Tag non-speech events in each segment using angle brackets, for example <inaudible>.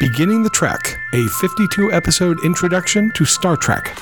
Beginning the Trek, a 52 episode introduction to Star Trek.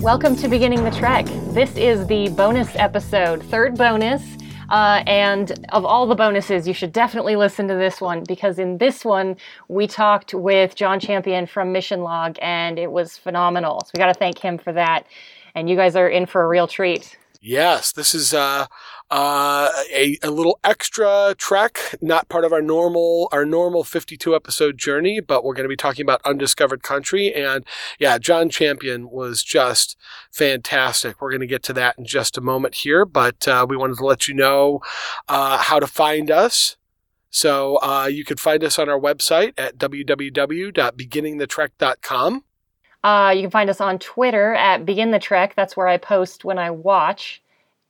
Welcome to Beginning the Trek. This is the bonus episode, third bonus. Uh, and of all the bonuses, you should definitely listen to this one because in this one, we talked with John Champion from Mission Log and it was phenomenal. So we got to thank him for that. And you guys are in for a real treat. Yes, this is uh, uh, a, a little extra trek, not part of our normal our normal 52 episode journey, but we're going to be talking about undiscovered country. And yeah, John Champion was just fantastic. We're going to get to that in just a moment here, but uh, we wanted to let you know uh, how to find us. So uh, you can find us on our website at www.beginningthetrek.com. Uh, you can find us on Twitter at Begin the Trek. That's where I post when I watch,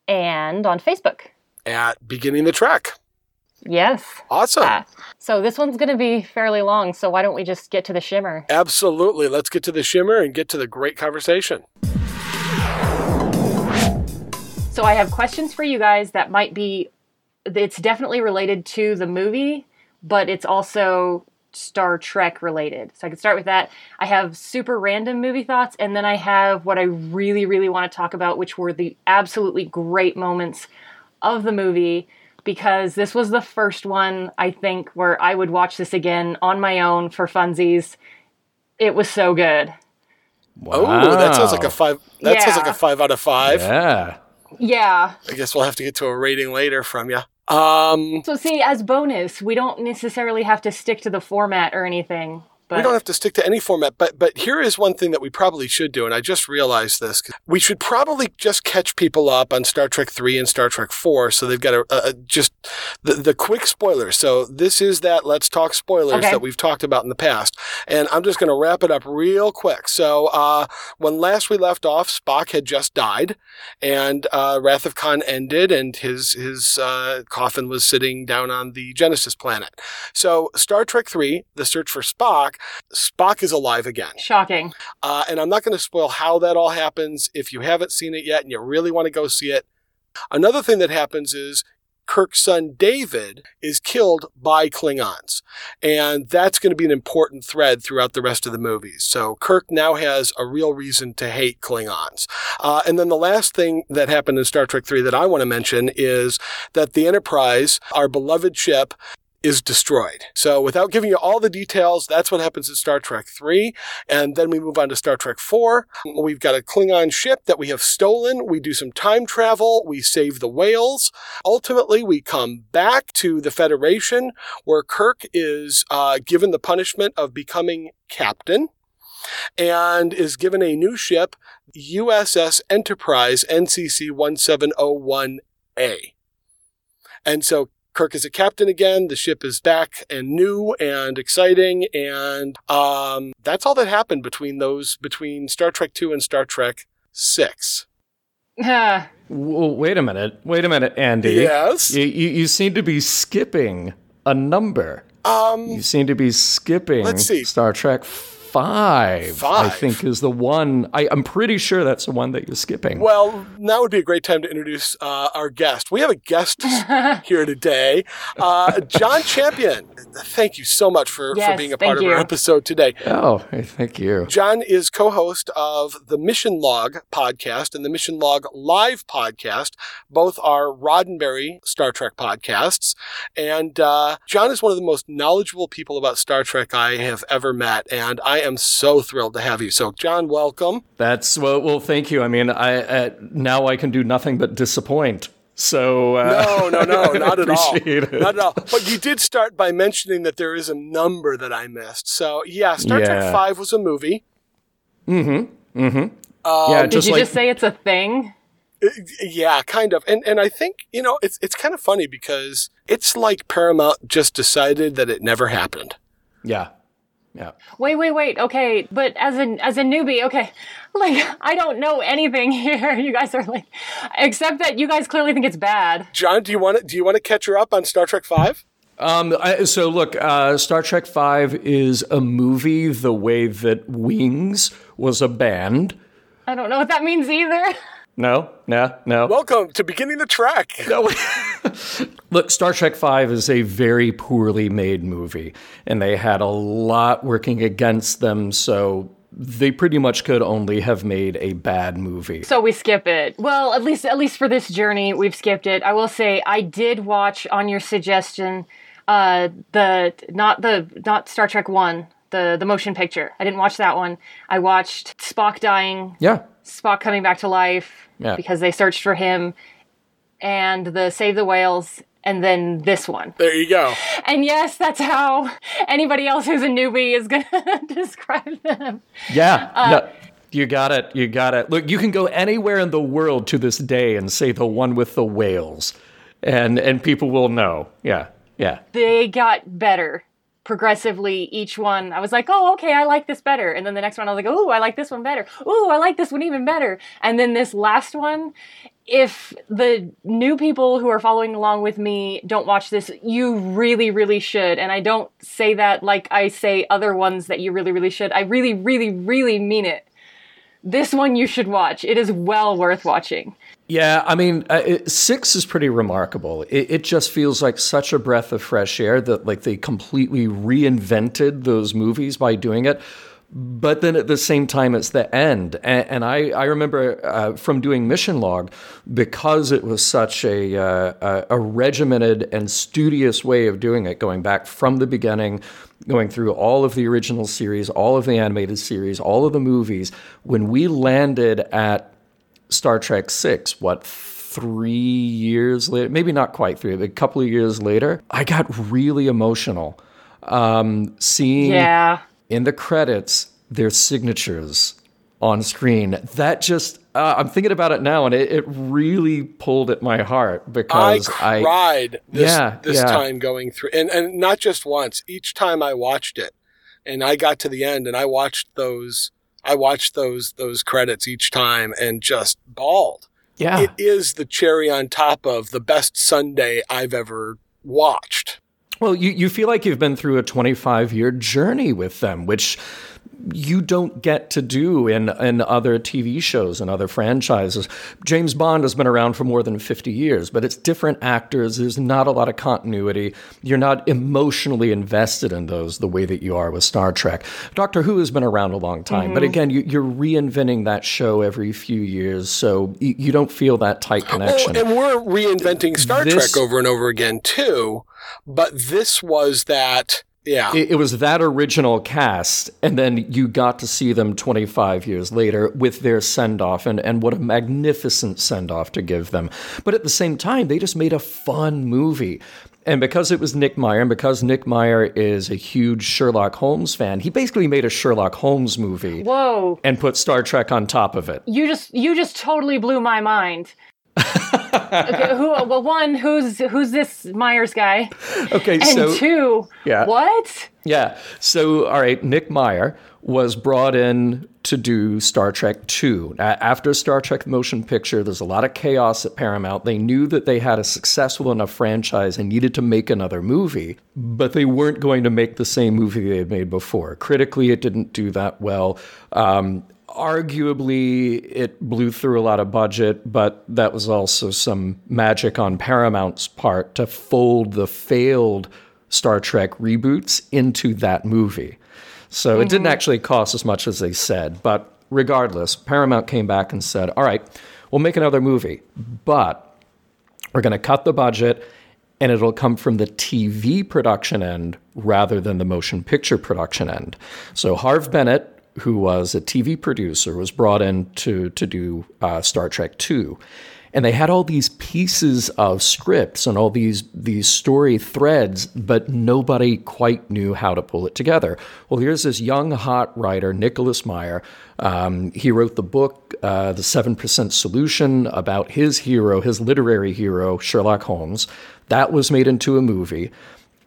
and on Facebook at Beginning the Trek. Yes. Awesome. Uh, so this one's going to be fairly long. So why don't we just get to the shimmer? Absolutely. Let's get to the shimmer and get to the great conversation. So I have questions for you guys that might be. It's definitely related to the movie, but it's also Star Trek related. So I could start with that. I have super random movie thoughts, and then I have what I really, really want to talk about, which were the absolutely great moments of the movie. Because this was the first one, I think, where I would watch this again on my own for funsies. It was so good. Wow. Oh, that sounds like a five. That yeah. sounds like a five out of five. Yeah. Yeah. I guess we'll have to get to a rating later from you. Um, so, see, as bonus, we don't necessarily have to stick to the format or anything. But... We don't have to stick to any format, but but here is one thing that we probably should do, and I just realized this. We should probably just catch people up on Star Trek three and Star Trek four, so they've got a, a just the the quick spoilers. So this is that let's talk spoilers okay. that we've talked about in the past, and I'm just going to wrap it up real quick. So uh, when last we left off, Spock had just died, and uh, Wrath of Khan ended, and his his uh, coffin was sitting down on the Genesis planet. So Star Trek three, the search for Spock Spock is alive again. Shocking. Uh, and I'm not going to spoil how that all happens. If you haven't seen it yet and you really want to go see it, another thing that happens is Kirk's son David is killed by Klingons. And that's going to be an important thread throughout the rest of the movies. So Kirk now has a real reason to hate Klingons. Uh, and then the last thing that happened in Star Trek 3 that I want to mention is that the Enterprise, our beloved ship, is destroyed. So without giving you all the details, that's what happens in Star Trek 3. And then we move on to Star Trek 4. We've got a Klingon ship that we have stolen. We do some time travel. We save the whales. Ultimately, we come back to the Federation where Kirk is uh, given the punishment of becoming captain and is given a new ship, USS Enterprise NCC 1701A. And so Kirk is a captain again. The ship is back and new and exciting, and um, that's all that happened between those between Star Trek Two and Star Trek Six. <laughs> well, wait a minute. Wait a minute, Andy. Yes. You, you, you seem to be skipping a number. Um, you seem to be skipping. Let's see. Star Trek five, five. I think is the one. I, am pretty sure that's the one that you're skipping. Well, now would be a great time to introduce uh, our guest. We have a guest <laughs> here today, uh, John Champion. Thank you so much for, yes, for being a part of our episode today. Oh, thank you. John is co-host of the Mission Log podcast and the Mission Log Live podcast. Both are Roddenberry Star Trek podcasts, and uh, John is one of the most knowledgeable people about Star Trek I have ever met, and I am so thrilled to have you. So, John, welcome. That's well. Well, thank you. I mean, I uh, now I can do nothing but disappoint. So uh, no, no, no, <laughs> not at all, it. not at all. But you did start by mentioning that there is a number that I missed. So yeah, Star yeah. Trek Five was a movie. Mm-hmm. Mm-hmm. Um, yeah. Did you like, just say it's a thing? Uh, yeah, kind of. And and I think, you know, it's it's kind of funny because it's like Paramount just decided that it never happened. Yeah. Yeah. Wait, wait, wait. Okay, but as a as a newbie, okay, <laughs> like I don't know anything <laughs> here. You guys are like, except that you guys clearly think it's bad. John, do you want to do you want to catch her up on Star Trek Five? Um, I, so look, uh, Star Trek Five is a movie the way that Wings was a band. I don't know what that means either. <laughs> No, no, no. Welcome to beginning the Trek. <laughs> No. Look, Star Trek V is a very poorly made movie, and they had a lot working against them, so they pretty much could only have made a bad movie. So we skip it. Well, at least at least for this journey, we've skipped it. I will say I did watch on your suggestion uh the not the not Star Trek 1, the the motion picture. I didn't watch that one. I watched Spock dying, Yeah. Spock coming back to life Yeah. because they searched for him and the Save the Whales and then this one. There you go. And yes, that's how anybody else who's a newbie is going <laughs> to describe them. Yeah. Uh, no, you got it. You got it. Look, you can go anywhere in the world to this day and say the one with the whales, and and people will know. Yeah. Yeah. they got better progressively each one i was like oh okay i like this better. And then the next one i was like oh i like this one better. Oh i like this one even better. And then this last one if the new people who are following along with me don't watch this you really really should. And i don't say that like i say other ones that you really really should. I really really really mean it. This one you should watch. It is well worth watching Yeah, I mean, uh, it, six is pretty remarkable. It, it just feels like such a breath of fresh air that like they completely reinvented those movies by doing it. But then at the same time, it's the end. And, and I, I remember uh, from doing Mission Log, because it was such a, uh, a, a regimented and studious way of doing it, going back from the beginning, going through all of the original series, all of the animated series, all of the movies. When we landed at Star Trek Six, what three years later, maybe not quite three, but a couple of years later, I got really emotional um, seeing yeah in the credits their signatures on screen. That just uh, I'm thinking about it now, and it, it really pulled at my heart because I, cried this Yeah, this yeah. time going through, and and not just once. Each time I watched it, and I got to the end, and I watched those. I watched those those credits each time, and just bawled. yeah It is the cherry on top of the best sundae I've ever watched. Well, you, you feel like you've been through a 25 year journey with them, which you don't get to do in, in other TV shows and other franchises. James Bond has been around for more than 50 years, but it's different actors. There's not a lot of continuity. You're not emotionally invested in those the way that you are with Star Trek. Doctor Who has been around a long time, but mm-hmm. again, you, you're reinventing that show every few years, so you, you don't feel that tight connection. Oh, and we're reinventing Star This- Trek over and over again too. But this was that. Yeah. it, it was that original cast, and then you got to see them 25 years later with their send off, and, and what a magnificent send off to give them. But at the same time, they just made a fun movie. And because it was Nick Meyer, and because Nick Meyer is a huge Sherlock Holmes fan, he basically made a Sherlock Holmes movie whoa and put Star Trek on top of it. you just you just totally blew my mind. Okay, who? Well, one, who's who's this Myers guy? Okay, And so. two, Yeah. what? Yeah. So, all right, Nick Meyer was brought in to do Star Trek II. A- After Star Trek the Motion Picture, there's a lot of chaos at Paramount. They knew that they had a successful enough franchise and needed to make another movie, but they weren't going to make the same movie they had made before. Critically, it didn't do that well. Um, arguably, it blew through a lot of budget, but that was also some magic on Paramount's part to fold the failed Star Trek reboots into that movie. So it didn't mm-hmm. actually cost as much as they said. But regardless, Paramount came back and said, all right, we'll make another movie, but we're going to cut the budget and it'll come from the TV production end rather than the motion picture production end. So Harve Bennett, who was a TV producer, was brought in to, to do uh, Star Trek II. And they had all these pieces of scripts and all these these story threads, but nobody quite knew how to pull it together. Well, here's this young hot writer, Nicholas Meyer. Um, he wrote the book, uh, The Seven Percent Solution, about his hero, his literary hero, Sherlock Holmes. That was made into a movie.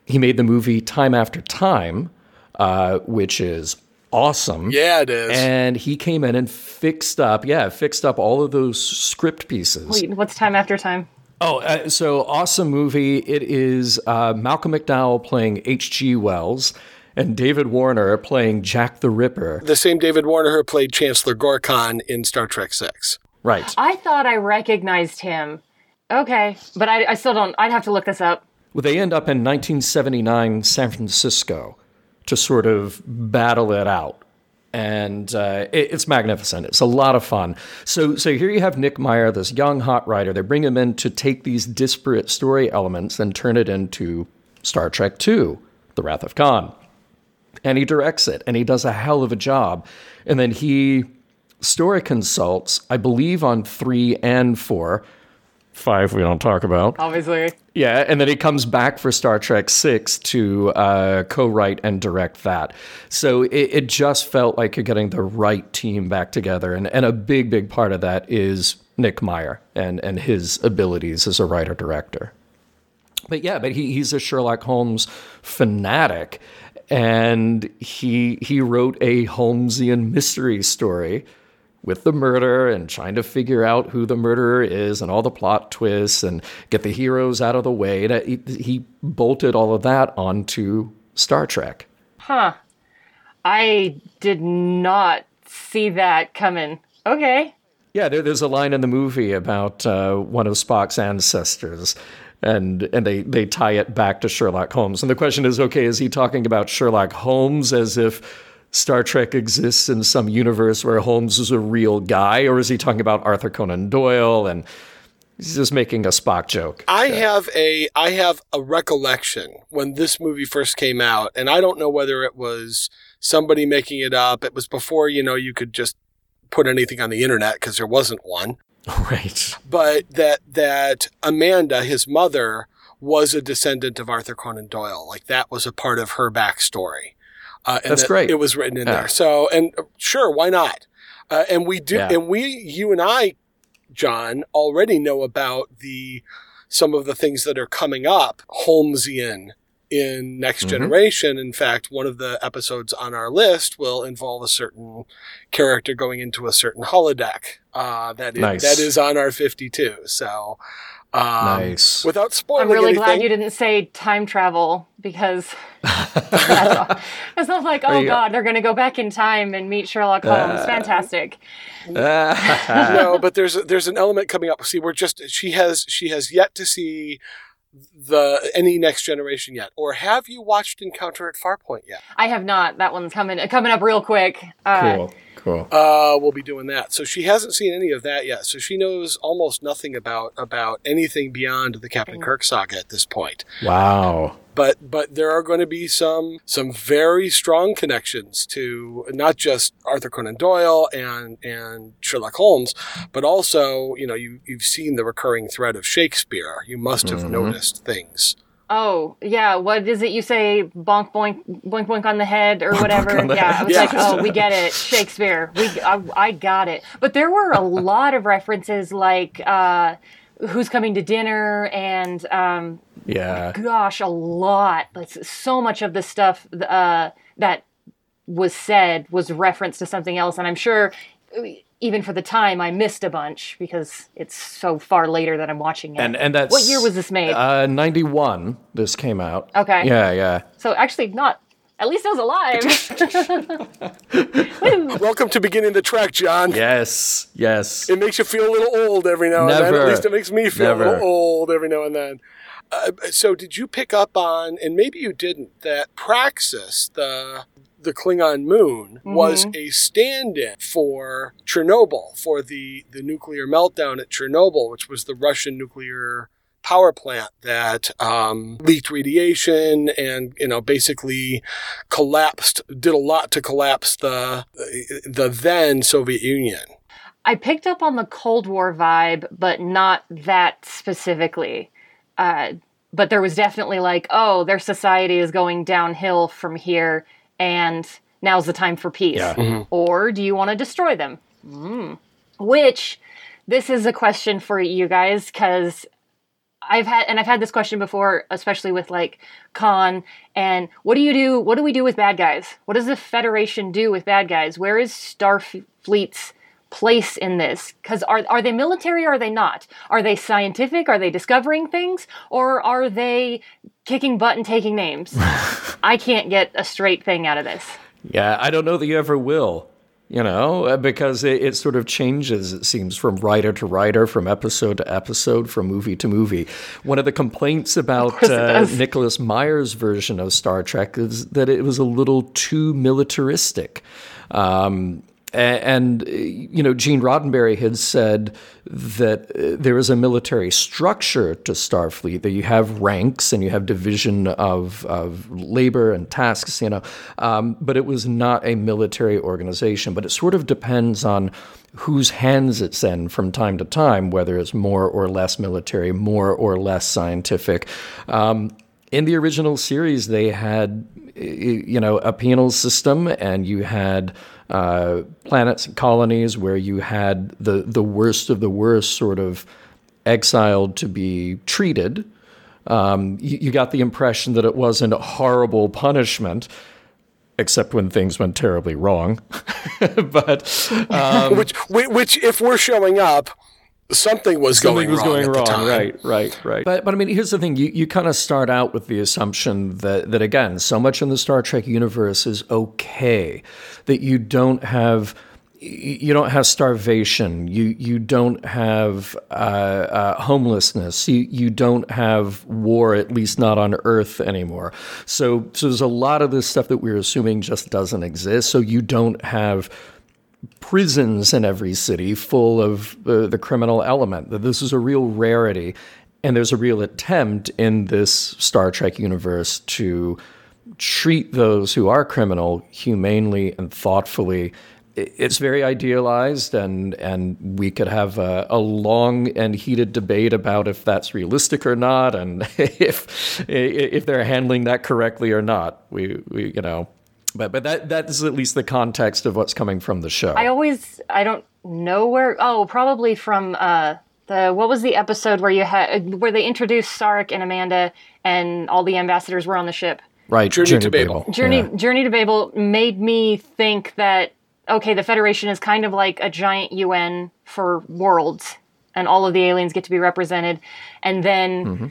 He made the movie Time After Time, uh, which is awesome. Yeah, it is. And he came in and fixed up, yeah, fixed up all of those script pieces. Wait, what's time after time? Oh, uh, so awesome movie. It is uh, Malcolm McDowell playing H.G. Wells and David Warner playing Jack the Ripper. the same David Warner who played Chancellor Gorkon in Star Trek Six. Right. I thought I recognized him. Okay, but I, I still don't. I'd have to look this up. Well, they end up in 1979 San Francisco to sort of battle it out. And uh, it, it's magnificent. It's a lot of fun. So, so here you have Nick Meyer, this young hot writer. They bring him in to take these disparate story elements and turn it into Star Trek II, The Wrath of Khan. And he directs it, and he does a hell of a job. And then he story consults, I believe, on three and four. Five we don't talk about. Obviously. Yeah, and then he comes back for Star Trek Six to uh, co-write and direct that. So it, it, just felt like you're getting the right team back together, and and a big big part of that is Nick Meyer and and his abilities as a writer director. But yeah, but he, he's a Sherlock Holmes fanatic, and he he wrote a Holmesian mystery story with the murder and trying to figure out who the murderer is and all the plot twists and get the heroes out of the way. He, he bolted all of that onto Star Trek. Huh. I did not see that coming. Okay. Yeah, there, there's a line in the movie about uh, one of Spock's ancestors. And and they, they tie it back to Sherlock Holmes. And the question is, okay, is he talking about Sherlock Holmes as if Star Trek exists in some universe where Holmes is a real guy, or is he talking about Arthur Conan Doyle and he's just making a Spock joke? I have a I have a recollection when this movie first came out, and I don't know whether it was somebody making it up. It was before you know you could just put anything on the internet because there wasn't one. <laughs> Right. But that that Amanda, his mother, was a descendant of Arthur Conan Doyle. Like that was a part of her backstory. Uh, That's that great. It was written in yeah. there. So, and uh, sure, why not? Uh, and we do, yeah. and we, you and I, John, already know about the some of the things that are coming up Holmesian in Next mm-hmm. Generation. In fact, one of the episodes on our list will involve a certain character going into a certain holodeck. Uh, that is, nice. that is on our 52. So, um, nice. Without spoiling I'm really anything, glad you didn't say time travel because <laughs> it's not like, oh god, they're going to go back in time and meet Sherlock Holmes. Uh, Fantastic. <laughs> no, but there's there's an element coming up. See, we're just she has she has yet to see the any next generation yet, or have you watched Encounter at Farpoint yet? I have not. That one's coming coming up real quick. Uh, cool. Cool. Uh, we'll be doing that. So she hasn't seen any of that yet. So she knows almost nothing about about anything beyond the Captain mm. Kirk saga at this point. Wow. But but there are going to be some some very strong connections to not just Arthur Conan Doyle and and Sherlock Holmes, but also you know you you've seen the recurring thread of Shakespeare. You must have mm-hmm. noticed things. Oh yeah, what is it you say? Bonk boink boink boink on the head or whatever. Yeah. I was yeah. like, oh, we get it, Shakespeare. We I, I, got it. But there were a lot of references like uh, who's coming to dinner and um, yeah, gosh, a lot. Like so much of the stuff uh, that was said was reference to something else, and I'm sure even for the time, I missed a bunch because it's so far later that I'm watching it. And and that's what year was this made? Uh, ninety one. This came out. Okay. Yeah, yeah. So actually, not. At least I was alive. <laughs> Welcome to beginning the Trek, John. Yes, yes. It makes you feel a little old every now and then. At least it makes me feel Never. a little old every now and then. Uh, so, did you pick up on, and maybe you didn't, that Praxis, the the Klingon moon mm-hmm. was a stand-in for Chernobyl, for the, the nuclear meltdown at Chernobyl, which was the Russian nuclear power plant that um, leaked radiation and you know basically collapsed did a lot to collapse the the then Soviet Union. I picked up on the Cold War vibe, but not that specifically. Uh, but there was definitely like, oh, their society is going downhill from here and now's the time for peace? Yeah. Mm-hmm. Or do you want to destroy them? Mm. Which, this is a question for you guys because I've had, and I've had this question before, especially with like Khan. And what do you do? What do we do with bad guys? What does the Federation do with bad guys? Where is Starfleet's place in this? Because are, are they military or are they not? Are they scientific? Are they discovering things? Or are they kicking butt and taking names? <laughs> I can't get a straight thing out of this. Yeah, I don't know that you ever will. You know, uh, because it, it, sort of changes, it seems, from writer to writer, from episode to episode, from movie to movie. One of the complaints about uh, Nicholas Meyer's version of Star Trek is that it was a little too militaristic. Um, and, you know, Gene Roddenberry had said that uh, there is a military structure to Starfleet, that you have ranks and you have division of, of labor and tasks, you know, um, but it was not a military organization. But it sort of depends on whose hands it's in from time to time, whether it's more or less military, more or less scientific. Um, in the original series, they had, you know, a penal system, and you had uh, planets and colonies where you had the the worst of the worst sort of exiled to be treated. Um, you, you got the impression that it wasn't a horrible punishment except when things went terribly wrong. <laughs> but <laughs> um, which, which, if we're showing up, something was something going was wrong going wrong. Right, right, right. But but I mean, here's the thing: you you kind of start out with the assumption that that again, so much in the Star Trek universe is okay, that you don't have you don't have starvation. You you don't have uh, uh, homelessness. You you don't have war, at least not on Earth anymore. So so there's a lot of this stuff that we're assuming just doesn't exist. So you don't have prisons in every city full of uh, the criminal element. That this is a real rarity, and there's a real attempt in this Star Trek universe to treat those who are criminal humanely and thoughtfully. It's very idealized, and and we could have a, a long and heated debate about if that's realistic or not, and <laughs> if if they're handling that correctly or not. We we you know but but that that is at least the context of what's coming from the show. I always I don't know where. Oh, probably from uh, the what was the episode where you had where they introduced Sarek and Amanda and all the ambassadors were on the ship. Right, Journey, Journey to Babel. Babel. Journey yeah. Journey to Babel made me think that okay, the Federation is kind of like a giant UN for worlds, and all of the aliens get to be represented, and then. Mm-hmm.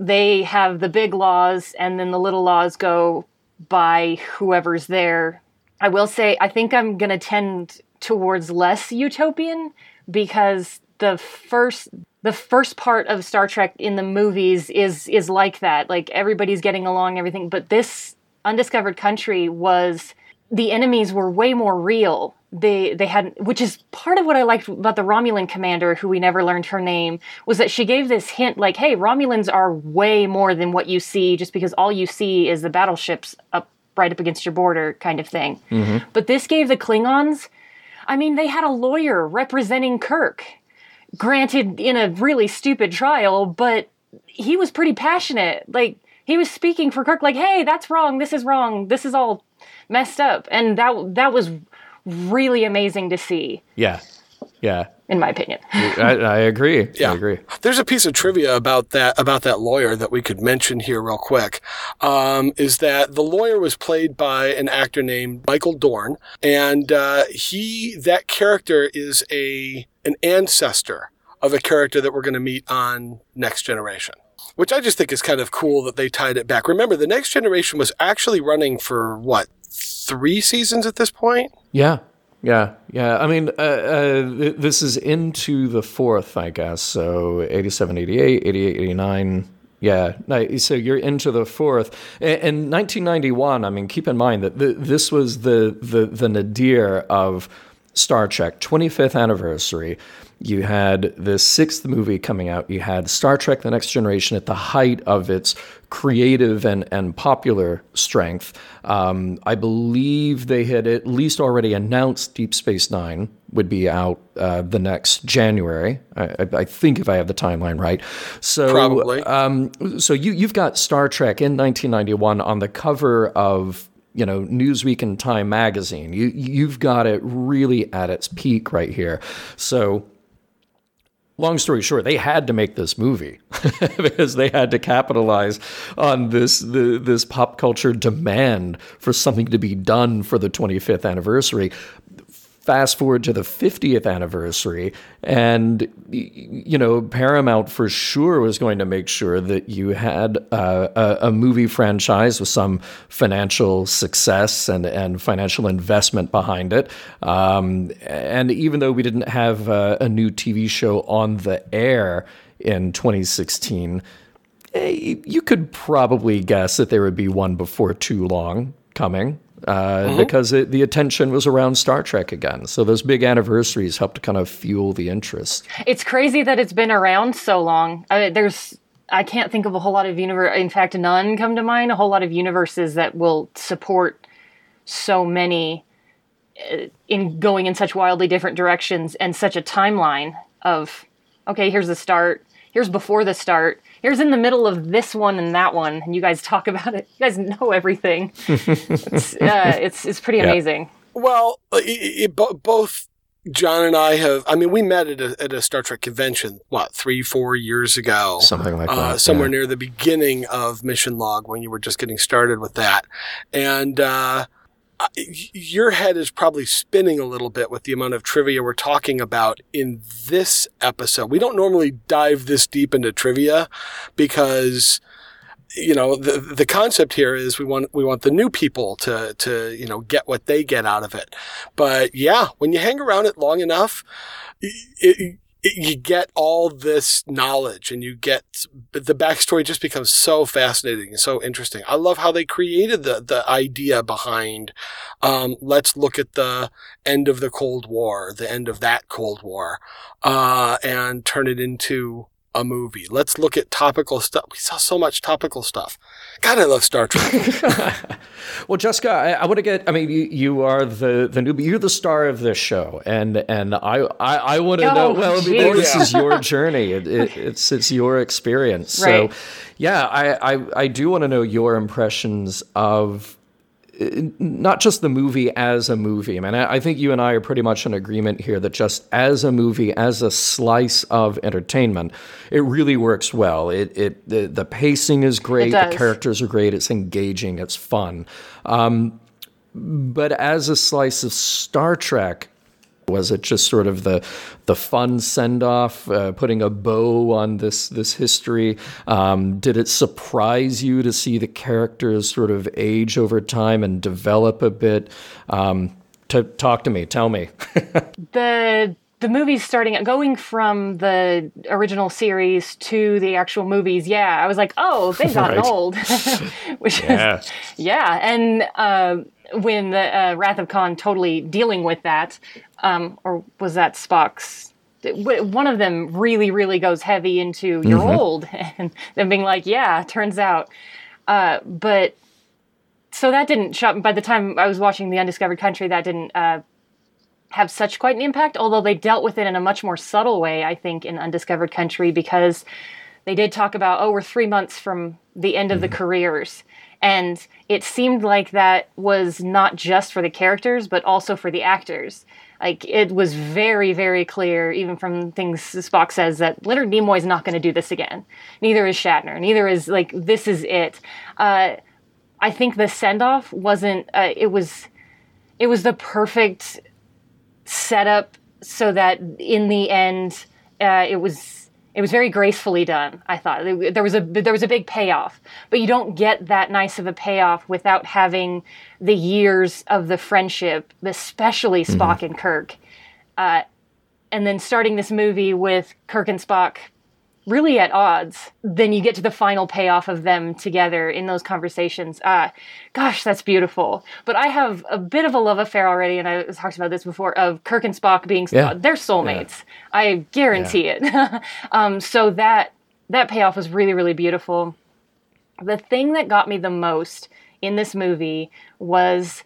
They have the big laws, and then the little laws go by whoever's there. I will say, I think I'm going to tend towards less utopian because the first the first part of Star Trek in the movies is is like that. Like everybody's getting along, everything. But this undiscovered country was the enemies were way more real. They they had which is part of what I liked about the Romulan commander, who we never learned her name, was that she gave this hint like, hey, Romulans are way more than what you see just because all you see is the battleships up right up against your border kind of thing. Mm-hmm. But this gave the Klingons I mean, they had a lawyer representing Kirk. Granted in a really stupid trial, but he was pretty passionate. Like he was speaking for Kirk like, "Hey, that's wrong. This is wrong. This is all messed up." And that that was really amazing to see. Yeah. Yeah. In my opinion. <laughs> I, I, agree. Yeah. I agree. There's a piece of trivia about that about that lawyer that we could mention here real quick. Um, is that the lawyer was played by an actor named Michael Dorn, and uh, he that character is a an ancestor of a character that we're going to meet on Next Generation which I just think is kind of cool that they tied it back. Remember, the next generation was actually running for what three seasons at this point. Yeah, yeah, yeah. I mean, uh, uh, th- this is into the fourth, I guess. So 87, 88, 88, 89. Yeah, so you're into the fourth. In 1991, I mean, keep in mind that th- this was the, the, the nadir of Star Trek, 25th anniversary. You had the sixth movie coming out. You had Star Trek The Next Generation at the height of its creative and, and popular strength. Um, I believe they had at least already announced Deep Space Nine would be out uh, the next January. I, I, think if I have the timeline right. So probably. Um, so you you've got Star Trek in 1991 on the cover of you know Newsweek and Time magazine. You you've got it really at its peak right here. So long story short, they had to make this movie <laughs> because they had to capitalize on this the, this pop culture demand for something to be done for the 25th anniversary. Fast forward to the 50th anniversary and you know paramount for sure was going to make sure that you had uh, a, a, movie franchise with some financial success and, and financial investment behind it. Um, and even though we didn't have uh, a new tv show on the air in 2016 eh, you could probably guess that there would be one before too long coming uh, mm-hmm. because it, the attention was around Star Trek again. So those big anniversaries helped to kind of fuel the interest. It's crazy that it's been around so long. I mean, there's I can't think of a whole lot of universe. In fact, none come to mind. A whole lot of universes that will support so many uh, in going in such wildly different directions and such a timeline of okay, here's the start. Here's before the start here's in the middle of this one and that one, and you guys talk about it. You guys know everything. it's, <laughs> uh, it's it's pretty amazing. Well, it, it, both John and I have. I mean, we met at a, at a Star Trek convention. What three, four years ago? Something like uh, that. Somewhere yeah. near the beginning of Mission Log when you were just getting started with that, and. Uh, your head is probably spinning a little bit with the amount of trivia we're talking about in this episode. We don't normally dive this deep into trivia because you know the the concept here is we want we want the new people to to you know get what they get out of it. But yeah, when you hang around it long enough, it, you get all this knowledge and you get the backstory just becomes so fascinating and so interesting. I love how they created the, the idea behind, um, let's look at the end of the Cold War, the end of that Cold War, uh, and turn it into a movie. Let's look at topical stuff. We saw so much topical stuff. God, I love Star Trek. <laughs> well, Jessica, I, I want to get. I mean, you, you are the the newbie. You're the star of this show, and and I I, I want to oh, know. Well, I mean, this is your <laughs> journey. It, it, it's it's your experience. Right. So, yeah, I I, I do want to know your impressions of not just the movie as a movie. I mean, I think you and I are pretty much in agreement here that just as a movie, as a slice of entertainment, it really works well. It, it the, the pacing is great, the characters are great, it's engaging, it's fun. Um, but as a slice of Star Trek, was it just sort of the the fun send off, uh, putting a bow on this this history? Um, did it surprise you to see the characters sort of age over time and develop a bit? Um, to talk to me, tell me. <laughs> the the movies starting going from the original series to the actual movies yeah i was like oh they've gotten <laughs> right. old <laughs> which yeah. is yeah and uh, when the uh, wrath of khan totally dealing with that um, or was that Spock's? One of them really, really goes heavy into "you're mm-hmm. old," <laughs> and then being like, "Yeah, turns out." Uh, but so that didn't shock. By the time I was watching the Undiscovered Country, that didn't uh, have such quite an impact. Although they dealt with it in a much more subtle way, I think, in Undiscovered Country because they did talk about, oh, we're three months from the end of mm-hmm. the careers. And it seemed like that was not just for the characters, but also for the actors. Like it was very, very clear, even from things Spock says, that Leonard Nimoy is not going to do this again. Neither is Shatner. Neither is like this is it. Uh, I think the send off wasn't. Uh, it was. It was the perfect setup so that in the end, uh, it was it was very gracefully done. I thought there was a there was a big payoff, but you don't get that nice of a payoff without having the years of the friendship, especially. Spock mm-hmm. and Kirk, uh, and then starting this movie with Kirk and Spock really at odds, then you get to the final payoff of them together in those conversations. Uh, gosh, that's beautiful. But I have a bit of a love affair already, and I talked about this before, of Kirk and Spock being yeah. they're soulmates. Yeah. I guarantee yeah. it. <laughs> um, so that that payoff was really, really beautiful. The thing that got me the most in this movie was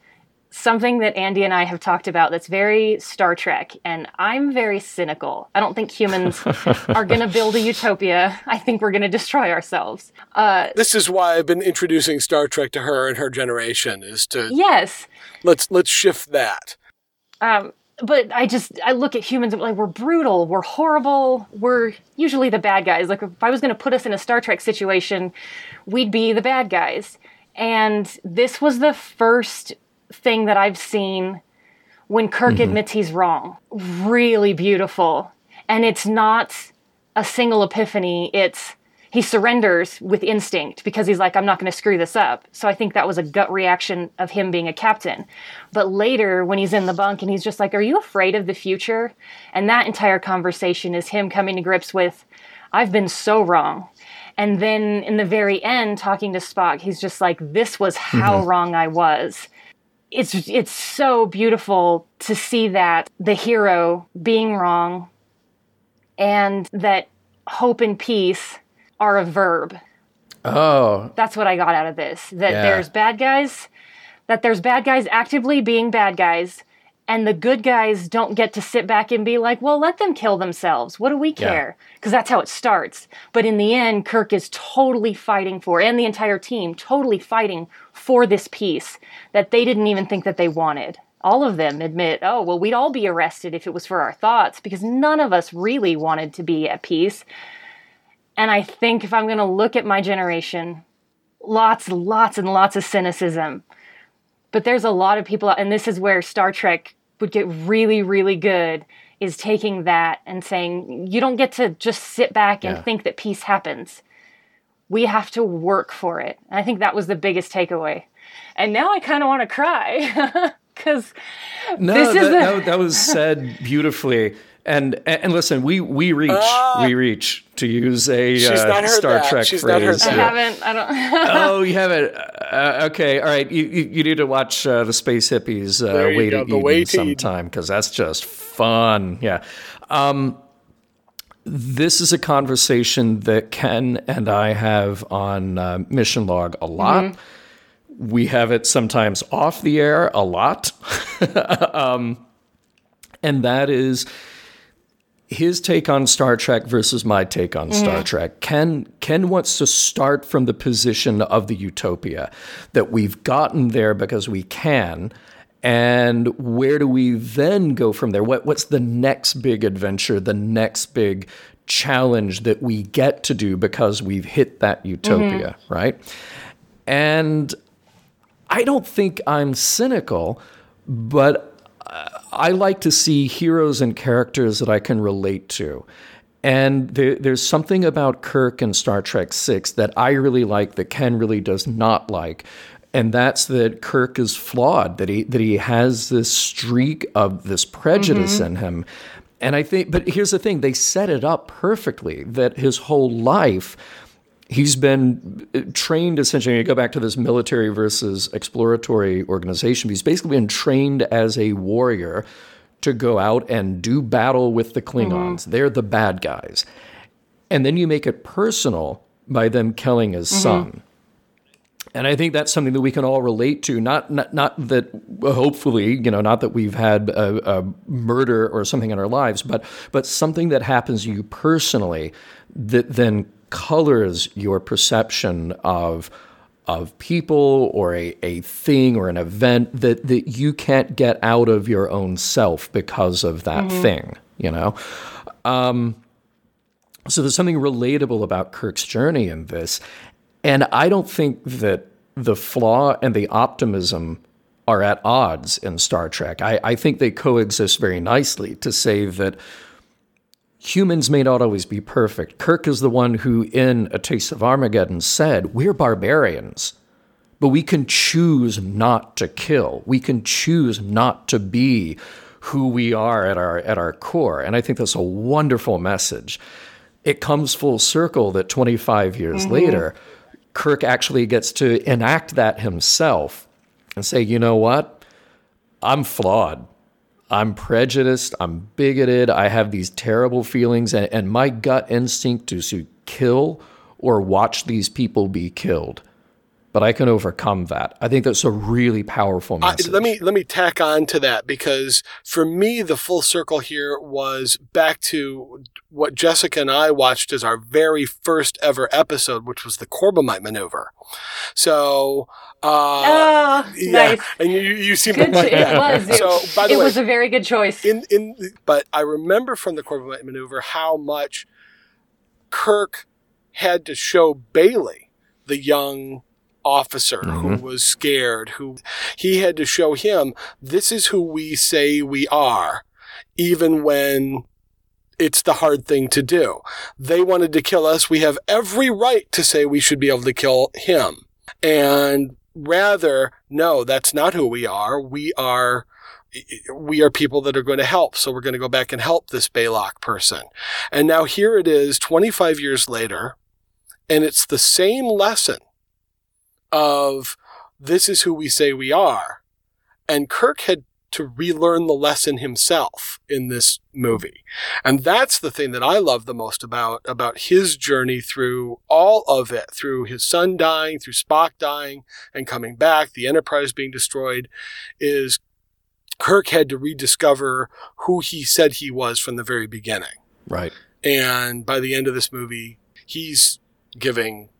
something that Andy and I have talked about that's very Star Trek, and I'm very cynical. I don't think humans are <laughs> going to build a utopia. I think we're going to destroy ourselves. Uh, this is why I've been introducing Star Trek to her and her generation is to yes. Let's let's shift that. Um, but I just I look at humans like we're brutal, we're horrible, we're usually the bad guys. Like if I was going to put us in a Star Trek situation, we'd be the bad guys. And this was the first thing that I've seen when Kirk mm-hmm. admits he's wrong. Really beautiful. And it's not a single epiphany, it's he surrenders with instinct because he's like, I'm not going to screw this up. So I think that was a gut reaction of him being a captain. But later, when he's in the bunk and he's just like, Are you afraid of the future? And that entire conversation is him coming to grips with, I've been so wrong. And then in the very end, talking to Spock, he's just like, This was how mm-hmm. wrong I was. It's it's so beautiful to see that the hero being wrong and that hope and peace are a verb. Oh. That's what I got out of this. That yeah. there's bad guys, that there's bad guys actively being bad guys, and the good guys don't get to sit back and be like, well, let them kill themselves. What do we care? Because yeah. that's how it starts. But in the end, Kirk is totally fighting for, and the entire team totally fighting for this peace that they didn't even think that they wanted. All of them admit, oh, well, we'd all be arrested if it was for our thoughts because none of us really wanted to be at peace. And I think if I'm going to look at my generation, lots, lots, and lots of cynicism. But there's a lot of people, and this is where Star Trek would get really, really good, is taking that and saying, you don't get to just sit back and yeah. think that peace happens. We have to work for it. And I think that was the biggest takeaway. And now I kind of want to cry <laughs> because no, this that, is that, that was said beautifully. And and listen, we we reach uh, we reach to use a uh, Star that. Trek she's phrase. I haven't. I don't. <laughs> oh, you haven't. Uh, okay, all right. You, you, you need to watch uh, the Space Hippies uh, Way to the Eden sometime because that's just fun. Yeah. Um, this is a conversation that Ken and I have on uh, Mission Log a lot. Mm-hmm. We have it sometimes off the air a lot. <laughs> um, and that is his take on Star Trek versus my take on mm. Star Trek. Ken Ken wants to start from the position of the utopia that we've gotten there because we can. And where do we then go from there? What, what's the next big adventure, the next big challenge that we get to do because we've hit that utopia, mm-hmm. right? And I don't think I'm cynical, but I like to see heroes and characters that I can relate to. And there, there's something about Kirk in Star Trek Six that I really like that Ken really does not like, and that's that Kirk is flawed. That he that he has this streak of this prejudice mm-hmm. in him. And I think, but here's the thing: they set it up perfectly. That his whole life he's been uh, trained essentially. You go back to this military versus exploratory organization. He's basically been trained as a warrior to go out and do battle with the Klingons. Mm-hmm. They're the bad guys. And then you make it personal by them killing his mm-hmm. son. And I think that's something that we can all relate to. Not, not, not that, hopefully, you know, not that we've had a, a, murder or something in our lives, but, but something that happens to you personally that then colors your perception of of people or a, a thing or an event that, that you can't get out of your own self because of that mm-hmm. thing, you know? Um, so there's something relatable about Kirk's journey in this. And I don't think that the flaw and the optimism are at odds in Star Trek. I, I think they coexist very nicely to say that humans may not always be perfect. Kirk is the one who, in A Taste of Armageddon, said, We're barbarians, but we can choose not to kill. We can choose not to be who we are at our, at our core. And I think that's a wonderful message. It comes full circle that 25 years mm-hmm. later, Kirk actually gets to enact that himself and say, you know what? I'm flawed. I'm prejudiced, I'm bigoted, I have these terrible feelings, and, and my gut instinct is to kill or watch these people be killed. But I can overcome that. I think that's a really powerful message. Let me let me tack on to that because for me the full circle here was back to what Jessica and I watched as our very first ever episode, which was the Corbomite maneuver. So uh, oh, yeah, nice. and you you seem good like It was. So by the it way, was a very good choice. In in, but I remember from the Corbomite maneuver how much Kirk had to show Bailey, the young officer who was scared, who he had to show him this is who we say we are, even when it's the hard thing to do. They wanted to kill us. We have every right to say we should be able to kill him. And rather, no, that's not who we are. We are we are people that are going to help. So we're going to go back and help this Balok person. And now here it is 25 years later, and it's the same lesson of this is who we say we are. And Kirk had to relearn the lesson himself in this movie. And that's the thing that I love the most about, about his journey through all of it, through his son dying, through Spock dying and coming back, the Enterprise being destroyed, is Kirk had to rediscover who he said he was from the very beginning. Right. And by the end of this movie, he's giving,